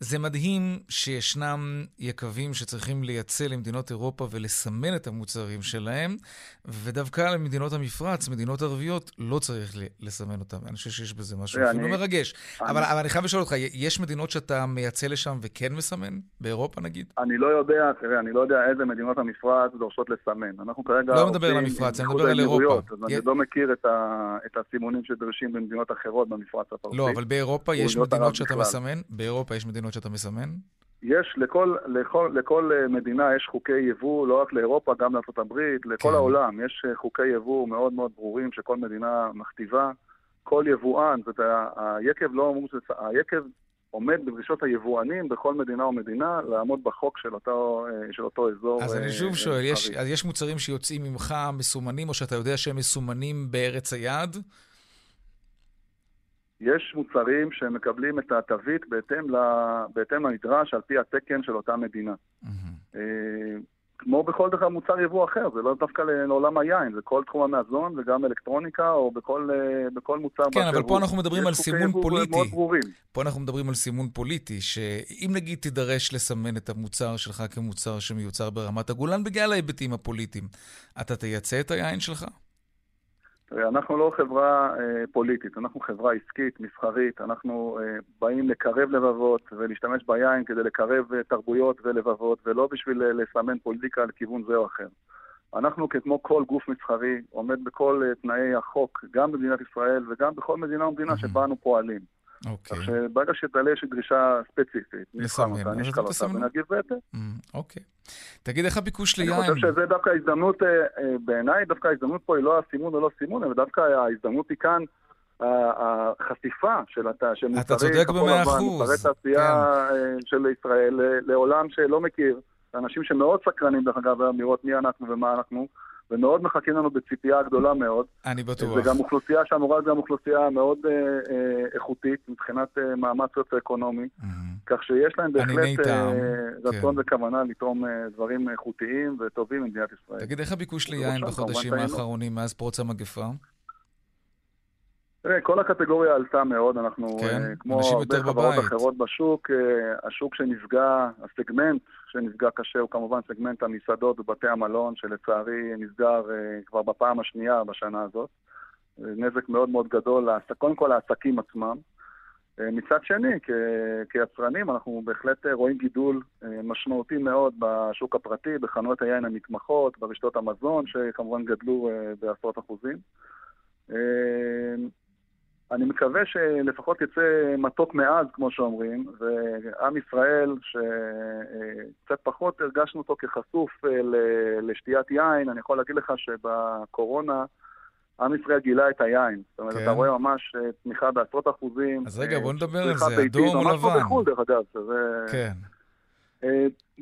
זה מדהים שישנם יקבים שצריכים לייצא למדינות אירופה ולסמן את המוצרים שלהם, ודווקא למדינות המפרץ, מדינות ערביות, לא צריך לסמן אותם. אני חושב שיש בזה משהו אפילו מרגש. אבל אני חייב לשאול אותך, יש מדינות שאתה מייצא לשם וכן מסמן? באירופה נגיד? אני לא יודע, תראה, אני לא יודע איזה מדינות המפרץ דורשות לסמן. אנחנו כרגע... לא מדבר על המפרץ, אני מדבר על אירופה. אז אני לא מכיר את, הסימונים שדורשים במדינות אחרות במפרץ הפרסי. לא, אבל באירופה יש מדינות שאתה. מסמן? באירופה יש מדינות שאתה מסמן? יש, לכל, לכל, לכל אה, מדינה יש חוקי יבוא, לא רק לאירופה, גם לארה"ב, לכל כן. העולם. יש אה, חוקי יבוא מאוד מאוד ברורים שכל מדינה מכתיבה. כל יבואן, זאת אומרת, היקב לא אמור, היקב עומד בדרישות היבואנים בכל מדינה ומדינה לעמוד בחוק של אותו, אה, של אותו אזור. אז אני שוב שואל, יש, אז יש מוצרים שיוצאים ממך מסומנים, או שאתה יודע שהם מסומנים בארץ היעד? יש מוצרים שמקבלים את התווית בהתאם, ל... בהתאם לנדרש על פי התקן של אותה מדינה. Mm-hmm. כמו בכל דבר מוצר יבוא אחר, זה לא דווקא לעולם היין, זה כל תחום המזון וגם אלקטרוניקה או בכל, בכל מוצר כן, אבל פה אנחנו מדברים על סימון פוליטי. פה אנחנו מדברים על סימון פוליטי, שאם נגיד תידרש לסמן את המוצר שלך כמוצר שמיוצר ברמת הגולן בגלל ההיבטים הפוליטיים, אתה תייצא את היין שלך? אנחנו לא חברה אה, פוליטית, אנחנו חברה עסקית, מסחרית, אנחנו אה, באים לקרב לבבות ולהשתמש ביין כדי לקרב אה, תרבויות ולבבות, ולא בשביל אה, לסמן פוליטיקה לכיוון זה או אחר. אנחנו, כמו כל גוף מסחרי, עומד בכל אה, תנאי החוק, גם במדינת ישראל וגם בכל מדינה ומדינה שבה אנו פועלים. אוקיי. כך שברגע שתעלה איזושהי דרישה ספציפית, נבחן אותה, נשקל אותה ונגיב בהתאם. אוקיי. תגיד, איך הביקוש ליין? אני חושב שזה דווקא ההזדמנות, אה, אה, בעיניי דווקא ההזדמנות פה היא לא הסימון או לא סימון, אבל דווקא ההזדמנות היא כאן החשיפה של מוצרי כחול לבן, מוצרי תעשייה כן. אה, של ישראל לעולם שלא מכיר, אנשים שמאוד סקרנים דרך אגב לראות מי אנחנו ומה אנחנו. ומאוד מחכים לנו בציפייה גדולה מאוד. אני בטוח. וגם אוכלוסייה שאמורה להיות גם אוכלוסייה מאוד אה, אה, איכותית מבחינת אה, מעמד סוציו-אקונומי, mm-hmm. כך שיש להם בהחלט אה, רצון כן. וכוונה לתרום אה, דברים איכותיים וטובים במדינת ישראל. תגיד, איך הביקוש ליין בחודשים האחרונים מאז פרוץ המגפה? תראה, כל הקטגוריה עלתה מאוד, אנחנו, כן, uh, כמו הרבה חברות אחרות בשוק, uh, השוק שנפגע, הסגמנט שנפגע קשה הוא כמובן סגמנט המסעדות ובתי המלון, שלצערי נסגר uh, כבר בפעם השנייה בשנה הזאת. נזק מאוד מאוד גדול, קודם כל לעסקים עצמם. מצד שני, כיצרנים, אנחנו בהחלט רואים גידול משמעותי מאוד בשוק הפרטי, בחנויות היין המתמחות, ברשתות המזון, שכמובן גדלו בעשרות אחוזים. אני מקווה שלפחות יצא מתוק מעז, כמו שאומרים, ועם ישראל, שקצת פחות הרגשנו אותו כחשוף לשתיית יין, אני יכול להגיד לך שבקורונה עם ישראל גילה את היין. זאת אומרת, כן. אתה רואה ממש תמיכה בעשרות אחוזים. אז רגע, בוא נדבר על זה, אדום או לבן. ממש כמו בחו"ל, דרך אגב. שזה... כן.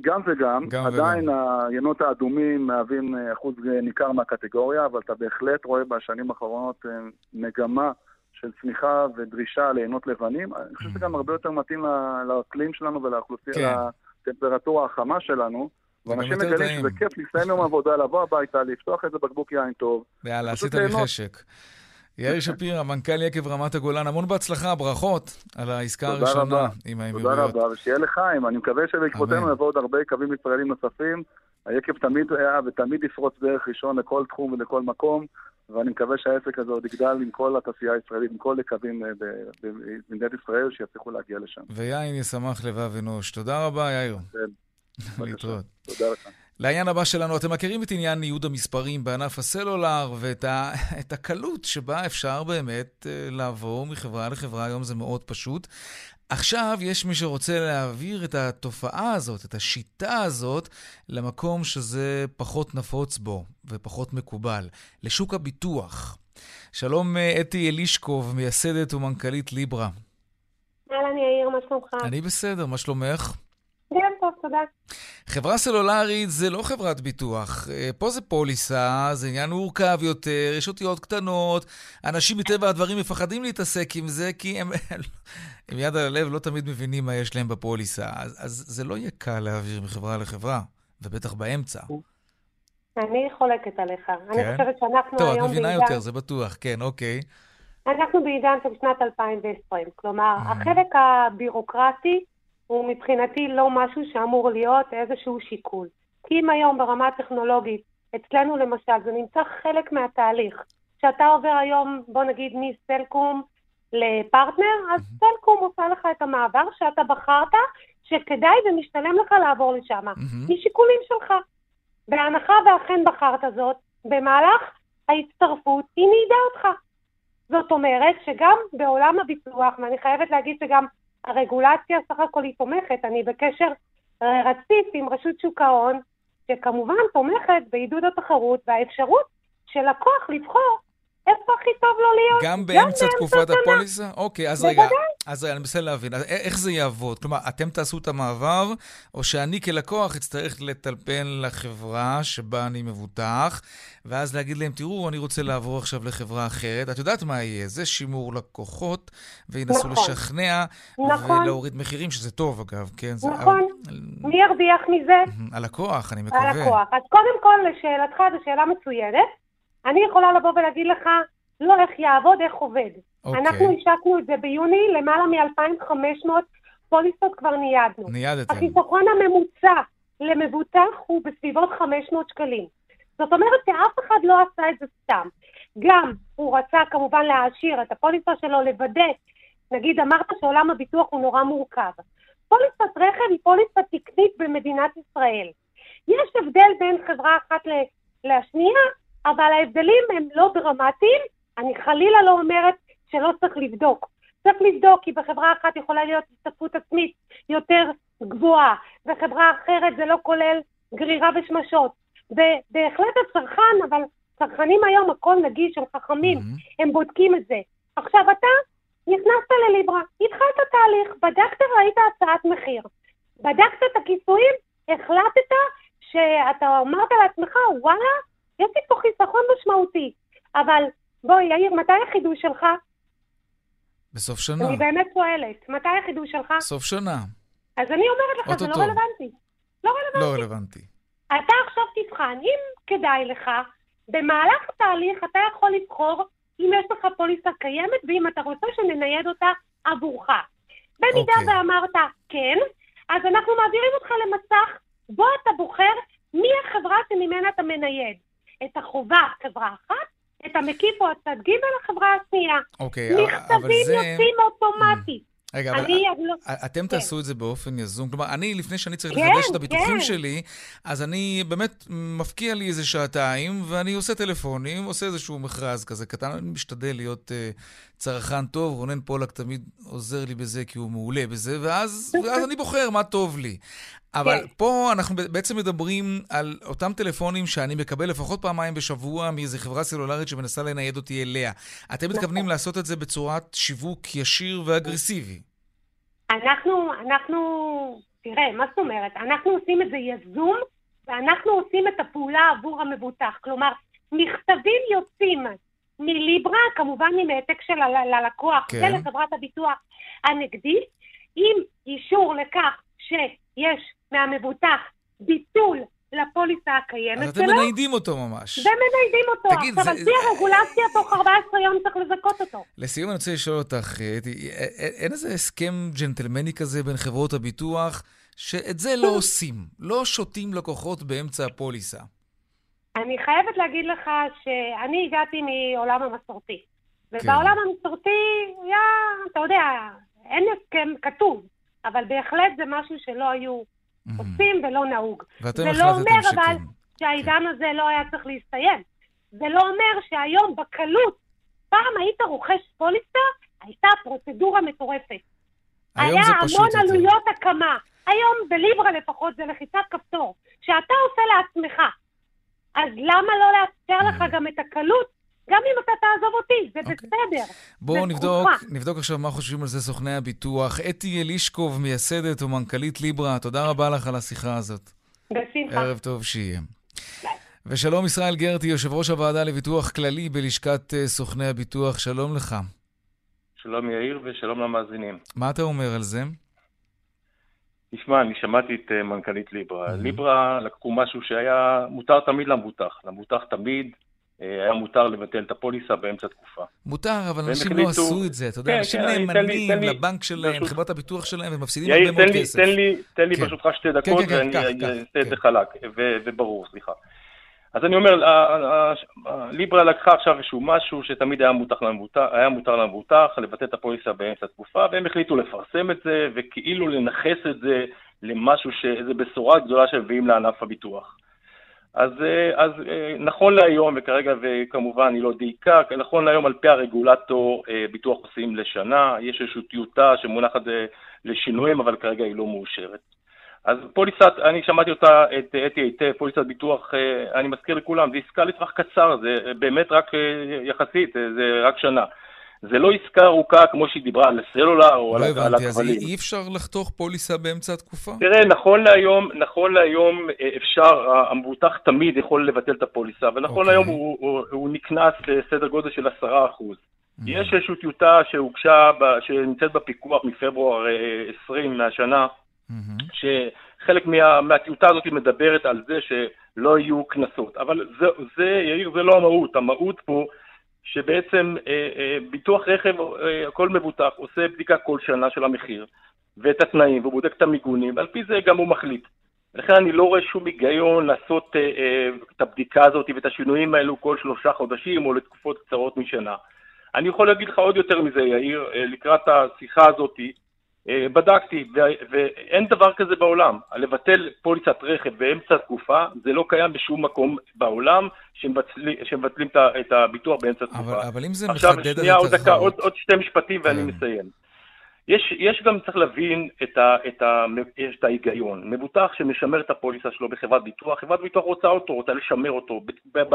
גם וגם, גם עדיין וגם. היינות האדומים מהווים אחוז ניכר מהקטגוריה, אבל אתה בהחלט רואה בשנים האחרונות מגמה של צמיחה ודרישה לעינות לבנים. אני חושב שזה גם הרבה יותר מתאים לאקלים שלנו ולאוכלוסייה, כן. לטמפרטורה החמה שלנו. ואנשים מגלים שזה כיף לסיים יום עבודה, לבוא הביתה, לפתוח איזה בקבוק יין טוב. יאללה, עשית לי חשק. יאיר שפירא, מנכ"ל יקב רמת הגולן, המון בהצלחה, ברכות על העסקה הראשונה עם האמירויות. תודה רבה, ושיהיה לחיים. אני מקווה שבעקבותינו יבואו עוד הרבה קווים ישראלים נוספים. היקב תמיד היה ותמיד יפרוץ דרך ראשון לכל תחום ולכל מקום. ואני מקווה שהעסק הזה עוד יגדל עם כל התעשייה הישראלית, עם כל הקווים אה, במדינת ישראל, שיצליחו להגיע לשם. ויין ישמח לבב אנוש. תודה רבה, יאיר. כן, להתראות. תודה לך. לעניין הבא שלנו, אתם מכירים את עניין ניוד המספרים בענף הסלולר ואת ה, הקלות שבה אפשר באמת אה, לעבור מחברה לחברה, היום זה מאוד פשוט. עכשיו יש מי שרוצה להעביר את התופעה הזאת, את השיטה הזאת, למקום שזה פחות נפוץ בו ופחות מקובל, לשוק הביטוח. שלום אה, אתי אלישקוב, מייסדת ומנכ"לית ליברה. אהלן יאיר, מה שלומך? אני בסדר, מה שלומך? טוב, תודה. חברה סלולרית זה לא חברת ביטוח. אה, פה זה פוליסה, זה עניין מורכב יותר, יש אותיות קטנות. אנשים מטבע הדברים מפחדים להתעסק עם זה, כי הם, עם יד על הלב לא תמיד מבינים מה יש להם בפוליסה. אז, אז זה לא יהיה קל להעביר מחברה לחברה, ובטח באמצע. אני חולקת עליך. כן? אני חושבת שאנחנו טוב, היום בעידן... טוב, את מבינה יותר, זה בטוח, כן, אוקיי. אנחנו בעידן של שנת 2020. כלומר. החלק הבירוקרטי הוא מבחינתי לא משהו שאמור להיות איזשהו שיקול. כי אם היום ברמה הטכנולוגית, אצלנו למשל, זה נמצא חלק מהתהליך. כשאתה עובר היום, בוא נגיד, מסלקום לפרטנר, אז mm-hmm. סלקום עושה לך את המעבר שאתה בחרת, שכדאי ומשתלם לך לעבור לשם, mm-hmm. משיקולים שלך. בהנחה ואכן בחרת זאת, במהלך ההצטרפות היא נידה אותך. זאת אומרת שגם בעולם הביטוח, ואני חייבת להגיד שגם הרגולציה סך הכל היא תומכת, אני בקשר רציף עם רשות שוק ההון, שכמובן תומכת בעידוד התחרות והאפשרות של לקוח לבחור איפה הכי טוב לו להיות. גם באמצע תקופת הפוליסה? אוקיי, אז רגע, אז רגע, אני מנסה להבין. איך זה יעבוד? כלומר, אתם תעשו את המעבר, או שאני כלקוח אצטרך לטלפן לחברה שבה אני מבוטח, ואז להגיד להם, תראו, אני רוצה לעבור עכשיו לחברה אחרת. את יודעת מה יהיה? זה שימור לקוחות, וינסו נכון. לשכנע, נכון. ולהוריד מחירים, שזה טוב אגב, כן? נכון. זה... מי ירוויח מזה? הלקוח, אני מקווה. הלקוח. אז קודם כל, לשאלתך, זו שאלה מצוינת. אני יכולה לבוא ולהגיד לך, לא איך יעבוד, איך עובד. Okay. אוקיי. אנחנו השקנו את זה ביוני, למעלה מ-2,500 פוליסות כבר ניידנו. ניידתם. החיסכון הממוצע למבוטח הוא בסביבות 500 שקלים. זאת אומרת שאף אחד לא עשה את זה סתם. גם הוא רצה כמובן להעשיר את הפוליסה שלו, לוודא, נגיד אמרת שעולם הביטוח הוא נורא מורכב. פוליסת רכב היא פוליסה תקנית במדינת ישראל. יש הבדל בין חברה אחת לשנייה, אבל ההבדלים הם לא דרמטיים. אני חלילה לא אומרת שלא צריך לבדוק. צריך לבדוק כי בחברה אחת יכולה להיות השתתפות עצמית יותר גבוהה, וחברה אחרת זה לא כולל גרירה ושמשות. ובהחלט הצרכן, אבל צרכנים היום הכל נגיש, הם חכמים, mm-hmm. הם בודקים את זה. עכשיו אתה נכנסת לליברה, התחלת תהליך, בדקת ראית הצעת מחיר, בדקת את הכיסויים, החלטת שאתה אמרת לעצמך, וואלה, יש לי פה חיסכון משמעותי. אבל בואי, יאיר, מתי החידוש שלך? בסוף שנה. אני באמת שואלת, מתי החידוש שלך? סוף שנה. אז אני אומרת לך, זה לא רלוונטי. לא רלוונטי. לא רלוונטי. אתה עכשיו תבחן, אם כדאי לך, במהלך התהליך אתה יכול לבחור אם יש לך פוליסה קיימת ואם אתה רוצה שננייד אותה עבורך. במידה okay. אוקיי. ואמרת כן, אז אנחנו מעבירים אותך למסך בו אתה בוחר מי החברה שממנה אתה מנייד. את החובה חברה אחת, את המקיף או הצד ג' לחברה השנייה. אוקיי, אבל זה... מכתבים יוצאים אוטומטית. רגע, אבל לא... אתם כן. תעשו את זה באופן יזום? כלומר, אני, לפני שאני צריך כן, לחדש את הביטוחים כן. שלי, אז אני באמת מפקיע לי איזה שעתיים, ואני עושה טלפונים, עושה איזשהו מכרז כזה קטן, אני משתדל להיות uh, צרכן טוב, רונן פולק תמיד עוזר לי בזה כי הוא מעולה בזה, ואז, ואז אני בוחר מה טוב לי. אבל כן. פה אנחנו בעצם מדברים על אותם טלפונים שאני מקבל לפחות פעמיים בשבוע מאיזו חברה סלולרית שמנסה לנייד אותי אליה. אתם נכון. מתכוונים לעשות את זה בצורת שיווק ישיר ואגרסיבי. אנחנו, אנחנו, תראה, מה זאת אומרת? אנחנו עושים את זה יזום, ואנחנו עושים את הפעולה עבור המבוטח. כלומר, מכתבים יוצאים מליברה, כמובן עם העתק של הלקוח, כן. ולחברת הביטוח הנגדית, עם אישור לכך שיש מהמבוטח ביטול לפוליסה הקיימת שלו. אז אתם מניידים אותו ממש. ומניידים אותו. תגיד, עכשיו, זה... על פי הרגולציה, תוך 14 יום צריך לזכות אותו. לסיום, אני רוצה לשאול אותך, אתי, אין איזה הסכם ג'נטלמני כזה בין חברות הביטוח, שאת זה לא עושים, לא שותים לקוחות באמצע הפוליסה? אני חייבת להגיד לך שאני הגעתי מעולם המסורתי. ובעולם כן. המסורתי, היה, אתה יודע, אין הסכם כתוב, אבל בהחלט זה משהו שלא היו עושים ולא נהוג. ואתם החלטתם שכן. זה לא אומר אבל שהעידן הזה לא היה צריך להסתיים. זה לא אומר שהיום בקלות, פעם היית רוכש פוליסה, הייתה פרוצדורה מטורפת. היה המון עלויות הקמה. היום בליברה לפחות זה לחיצת כפתור. שאתה עושה לעצמך, אז למה לא לאפשר לך mm. גם את הקלות גם אם אתה תעזוב אותי, זה okay. אוקיי. בסדר. בואו נבדוק, נבדוק עכשיו מה חושבים על זה סוכני הביטוח. אתי אלישקוב, מייסדת ומנכ"לית ליברה, תודה רבה לך על השיחה הזאת. בשמחה. ערב טוב שיהיה. ושלום ישראל גרטי, יושב ראש הוועדה לביטוח כללי בלשכת אה, סוכני הביטוח, שלום לך. שלום יאיר ושלום למאזינים. מה אתה אומר על זה? תשמע, אני שמעתי את אה, מנכ"לית ליברה. ליברה לקחו משהו שהיה מותר תמיד למבוטח. למבוטח תמיד אה, היה מותר לבטל את הפוליסה באמצע התקופה. מותר, אבל אנשים לא עשו את זה, אתה יודע, כן, אנשים כן, נאמנים לבנק שלהם, לחברת הביטוח שלהם, ומפסידים הרבה מאוד כסף. תן לי כן. ברשותך שתי דקות, ואני אעשה את זה חלק, וברור, סליחה. אז אני אומר, ליברה לקחה עכשיו איזשהו משהו שתמיד היה מותר למבוטח, היה מותר למבוטח לבטל את הפוליסה באמצע התקופה, והם החליטו לפרסם את זה, וכאילו לנכס את זה למשהו, איזו בשורה גדולה שמביאים לענף הביטוח. אז, אה, אז אה, נכון להיום, וכרגע וכמובן היא לא דייקה, נכון להיום על פי הרגולטור אה, ביטוח עושים לשנה, יש איזושהי טיוטה שמונחת לשינויים, אבל כרגע היא לא מאושרת. אז פוליסת, אני שמעתי אותה, את אתי היטב, פוליסת ביטוח, אני מזכיר לכולם, זה עסקה לטווח קצר, זה באמת רק יחסית, זה רק שנה. זה לא עסקה ארוכה כמו שהיא דיברה על הסלולר או לא על, הכבלים. לא הבנתי, אז אי אפשר לחתוך פוליסה באמצע התקופה? תראה, נכון להיום, נכון להיום אה, אפשר, המבוטח תמיד יכול לבטל את הפוליסה, ונכון okay. אוקיי. להיום הוא, הוא, הוא נקנס בסדר גודל של עשרה אחוז. Mm-hmm. יש איזושהי טיוטה שהוגשה, שנמצאת בפיקוח מפברואר 20 אה, מהשנה, mm-hmm. שחלק מה, מהטיוטה הזאת מדברת על זה שלא יהיו קנסות. אבל זה, זה, יאיר, זה לא המהות. המהות פה שבעצם אה, אה, ביטוח רכב, אה, כל מבוטח עושה בדיקה כל שנה של המחיר ואת התנאים, והוא בודק את המיגונים, ועל פי זה גם הוא מחליט. לכן אני לא רואה שום היגיון לעשות אה, אה, את הבדיקה הזאת ואת השינויים האלו כל שלושה חודשים או לתקופות קצרות משנה. אני יכול להגיד לך עוד יותר מזה, יאיר, אה, לקראת השיחה הזאתי, אה, בדקתי, ואין דבר כזה בעולם. לבטל פוליסת רכב באמצע התקופה, זה לא קיים בשום מקום בעולם שמבטלים את הביטוח באמצע התקופה. אבל, אבל אם זה מחדד את התחרות... עכשיו, שנייה, עוד דקה, עוד, עוד שתי משפטים ואני כן. מסיים. יש, יש גם, צריך להבין את, ה, את, ה, את ההיגיון. מבוטח שמשמר את הפוליסה שלו בחברת ביטוח, חברת ביטוח רוצה אותו, רוצה לשמר אותו. ב, ב,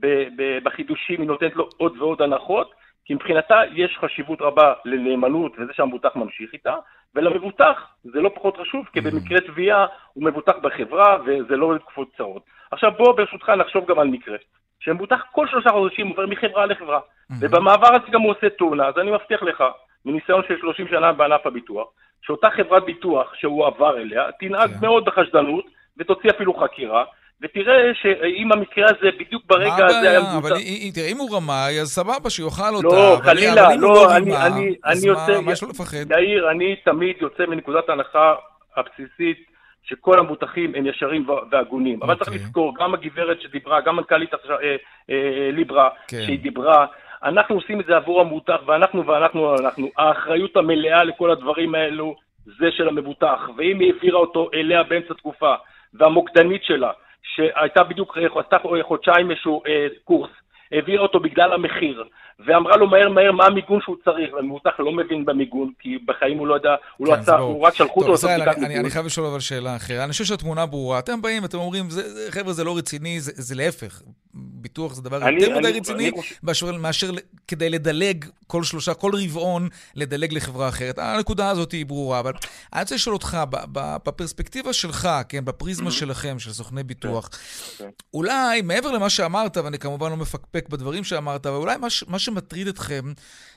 ב, ב, בחידושים היא נותנת לו עוד ועוד הנחות, כי מבחינתה יש חשיבות רבה לנאמנות וזה שהמבוטח ממשיך איתה, ולמבוטח זה לא פחות חשוב, כי. במקרה תביעה הוא מבוטח בחברה וזה לא לתקופות קצרות. עכשיו בוא ברשותך נחשוב גם על מקרה, שמבוטח כל שלושה חודשים עובר מחברה לחברה. ובמעבר הזה גם הוא עושה תאונה, אז אני מבטיח לך, מניסיון של 30 שנה בענף הביטוח, שאותה חברת ביטוח שהוא עבר אליה, תנהג כן. מאוד בחשדנות ותוציא אפילו חקירה, ותראה שאם המקרה הזה בדיוק ברגע הזה היה מבוצע... אבל תראה, אם הוא רמאי, אז סבבה, שיאכל אותה. לא, חלילה, לא, לא אני, אני, אני יוצא... מה יש לו לפחד? יאיר, אני תמיד יוצא מנקודת ההנחה הבסיסית שכל המבוטחים הם ישרים והגונים. אבל צריך אוקיי. לזכור, גם הגברת שדיברה, גם מנכ"לית אה, אה, ליברה, כן. שהיא דיברה, אנחנו עושים את זה עבור המבוטח, ואנחנו ואנחנו אנחנו. האחריות המלאה לכל הדברים האלו זה של המבוטח, ואם היא העבירה אותו אליה באמצע תקופה, והמוקדנית שלה, שהייתה בדיוק, עשתה חודשיים איזשהו אה, קורס, העבירה אותו בגלל המחיר, ואמרה לו מהר מהר מה המיגון שהוא צריך, והמבוטח לא מבין במיגון, כי בחיים הוא לא יודע, הוא לא כן, עשה, הוא רק שלחו אותו לעשות בדיקת מיגון. אני חייב לשאול אבל שאלה אחרת. אני חושב שהתמונה ברורה. אתם באים ואתם אומרים, חבר'ה, זה לא רציני, זה להפך. ביטוח זה דבר יותר מדי רציני, מאשר כדי לדלג כל שלושה, כל רבעון, לדלג לחברה אחרת. הנקודה הזאת היא ברורה, אבל אני רוצה לשאול אותך, בפרספקטיבה שלך, כן, בפריזמה שלכם, של סוכני ביטוח, כן, כן. אולי, מעבר למה שאמרת, ואני כמובן לא מפקפק בדברים שאמרת, אבל אולי מה שמטריד אתכם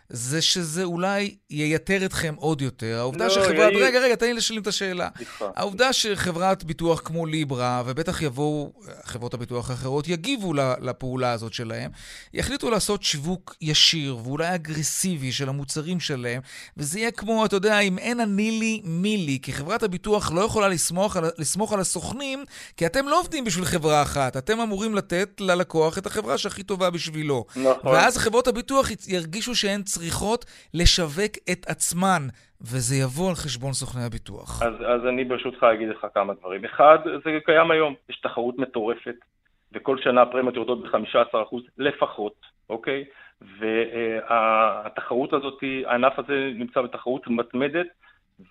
זה שזה אולי ייתר אתכם עוד יותר. העובדה לא, שחברת... יאיר... רגע, רגע, תן לי לשלים את השאלה. סליחה. העובדה שחברת ביטוח כמו ליברה, ובטח יבואו חברות הביטוח האחרות, יגיבו לפעולה הזאת שלהם, יחליטו לעשות שיווק ישיר ואולי אגרסיבי של המוצרים שלהם, וזה יהיה כמו, אתה יודע, אם אין הנילי מילי, כי חברת הביטוח לא יכולה לסמוך על, לסמוך על הסוכנים, כי אתם לא עובדים בשביל חברה אחת, אתם אמורים לתת ללקוח את החברה שהכי טובה בשבילו. נכון. ואז חברות הביטוח ירגישו שהן צריכות לשווק את עצמן, וזה יבוא על חשבון סוכני הביטוח. אז, אז אני ברשותך אגיד לך כמה דברים. אחד, זה קיים היום, יש תחרות מטורפת, וכל שנה הפרמיות יורדות ב-15% לפחות, אוקיי? והתחרות הזאת, הענף הזה נמצא בתחרות מתמדת,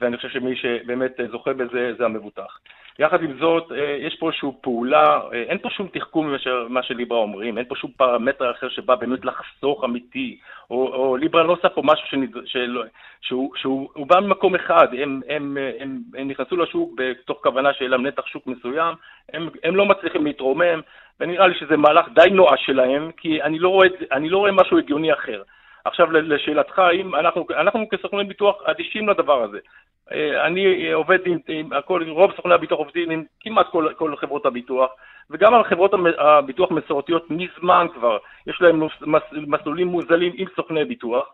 ואני חושב שמי שבאמת זוכה בזה זה המבוטח. יחד עם זאת, אה, יש פה איזושהי פעולה, אה, אין פה שום תחכום ממה שליברה אומרים, אין פה שום פרמטר אחר שבא באמת לחסוך אמיתי, או, או ליברה לא עושה פה משהו שנד... של... שהוא, שהוא בא ממקום אחד, הם, הם, הם, הם נכנסו לשוק בתוך כוונה שיהיה להם נתח שוק מסוים, הם, הם לא מצליחים להתרומם, ונראה לי שזה מהלך די נואש שלהם, כי אני לא רואה, אני לא רואה משהו הגיוני אחר. עכשיו לשאלתך, האם אנחנו, אנחנו כסוכני ביטוח אדישים לדבר הזה. אה, אני עובד עם, עם הכל, רוב סוכני הביטוח עובדים עם כמעט כל, כל חברות הביטוח, וגם על חברות הביטוח מסורתיות מזמן כבר, יש להם מס, מסלולים מוזלים עם סוכני ביטוח,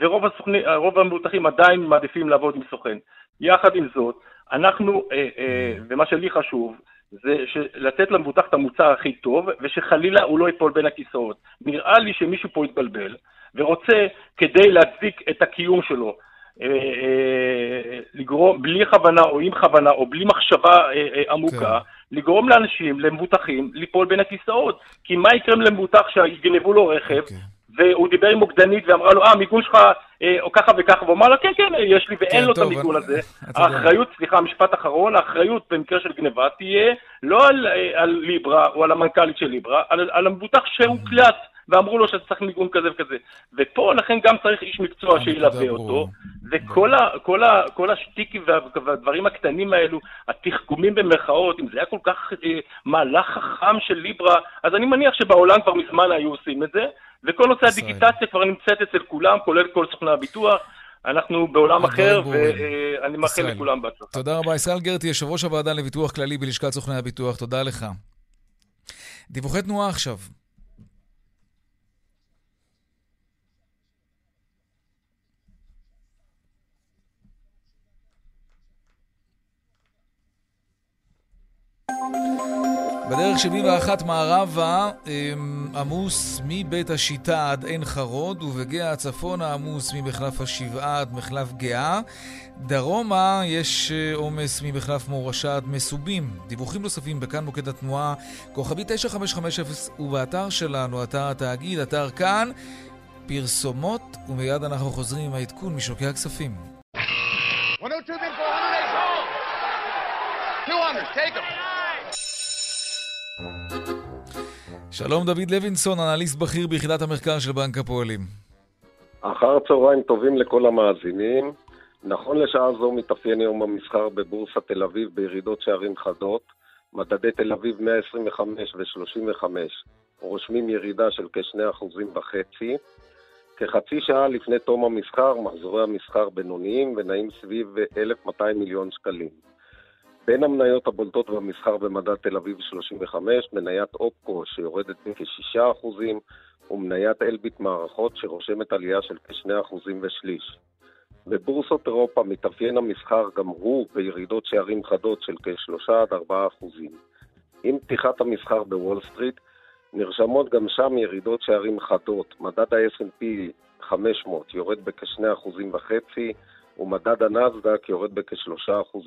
ורוב הסוכני, המבוטחים עדיין מעדיפים לעבוד עם סוכן. יחד עם זאת, אנחנו, אה, אה, ומה שלי חשוב, זה לתת למבוטח את המוצר הכי טוב, ושחלילה הוא לא ייפול בין הכיסאות. נראה לי שמישהו פה יתבלבל, ורוצה, כדי להצדיק את הקיום שלו, אה, אה, לגרום, בלי כוונה או עם כוונה או בלי מחשבה אה, עמוקה, כן. לגרום לאנשים, למבוטחים, ליפול בין הכיסאות. כי מה יקרה למבוטח שיגנבו לו רכב, okay. והוא דיבר עם מוקדנית ואמרה לו, אה, המיגון שלך אה, או ככה וככה, והוא אמר לה, כן, כן, יש לי, ואין כן, לו את המיגון הזה. האחריות, סליחה, משפט אחרון, האחריות במקרה של גניבה תהיה לא על, על ליברה או על המנכ"לית של ליברה, על, על המבוטח שהוקלט. ואמרו לו שצריך מיגון כזה וכזה. ופה לכן גם צריך איש מקצוע שילווה אותו, וכל ה, כל ה, כל השטיקים והדברים הקטנים האלו, התחכומים במרכאות, אם זה היה כל כך אה, מהלך חכם של ליברה, אז אני מניח שבעולם כבר מזמן היו עושים את זה, וכל נושא הדיגיטציה כבר נמצאת אצל כולם, כולל כל סוכני הביטוח. אנחנו בעולם אחר, ואני מאחל לכולם בהצלחה. תודה רבה. ישראל גרטי, יושב ראש הוועדה לביטוח כללי בלשכת סוכני הביטוח, תודה לך. דיווחי תנועה עכשיו. בדרך 71 מערבה אמ, עמוס מבית השיטה עד עין חרוד, ובגאה הצפון העמוס ממחלף השבעה עד מחלף גאה. דרומה יש אה, עומס ממחלף מורשה עד מסובים. דיווחים נוספים בכאן מוקד התנועה, כוכבי 9550 ובאתר שלנו, אתר התאגיד, אתר כאן, פרסומות, ומיד אנחנו חוזרים עם העדכון משוקי הכספים. 102, 200, take them. שלום דוד לוינסון, אנליסט בכיר ביחידת המחקר של בנק הפועלים. אחר צהריים טובים לכל המאזינים. נכון לשעה זו מתאפיין יום המסחר בבורסת תל אביב בירידות שערים חדות. מדדי תל אביב 125 ו-35 רושמים ירידה של כ-2.5%. כחצי שעה לפני תום המסחר, מחזורי המסחר בינוניים ונעים סביב 1,200 מיליון שקלים. בין המניות הבולטות במסחר במדד תל אביב 35, מניית אופקו שיורדת בכ-6% ומניית אלביט מערכות שרושמת עלייה של כ-2% ושליש. בבורסות אירופה מתאפיין המסחר גם הוא בירידות שערים חדות של כ-3 4 עם פתיחת המסחר בוול סטריט נרשמות גם שם ירידות שערים חדות. מדד ה-S&P 500 יורד בכ-2.5% ומדד הנסדק יורד בכ-3%.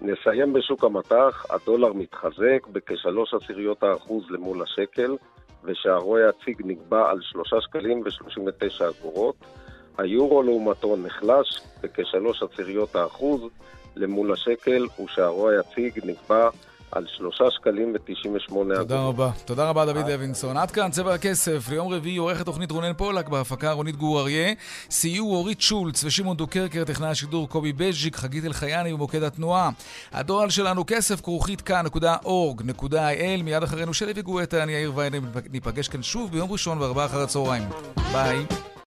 נסיים בשוק המטח, הדולר מתחזק בכ-3 עשיריות האחוז למול השקל, ושערו היציג נקבע על 3 שקלים ו-39 אגורות. היורו לעומתו נחלש בכ-3 עשיריות האחוז למול השקל, ושערו היציג נקבע על שלושה שקלים ותשעים ושמונה אגורות. תודה רבה. תודה רבה, דוד לוינסון. עד כאן צבע הכסף. ליום רביעי עורכת תוכנית רונן פולק, בהפקה רונית גור אריה. סייעו אורית שולץ ושמעון דוקרקר, טכנאי השידור קובי בז'יק, חגית אלחייני במוקד התנועה. הדואל שלנו כסף כרוכית כאן.org.il. מיד אחרינו שלי וגואטה, אני יאיר ויינר, ניפגש כאן שוב ביום ראשון בארבעה אחר הצהריים. ביי.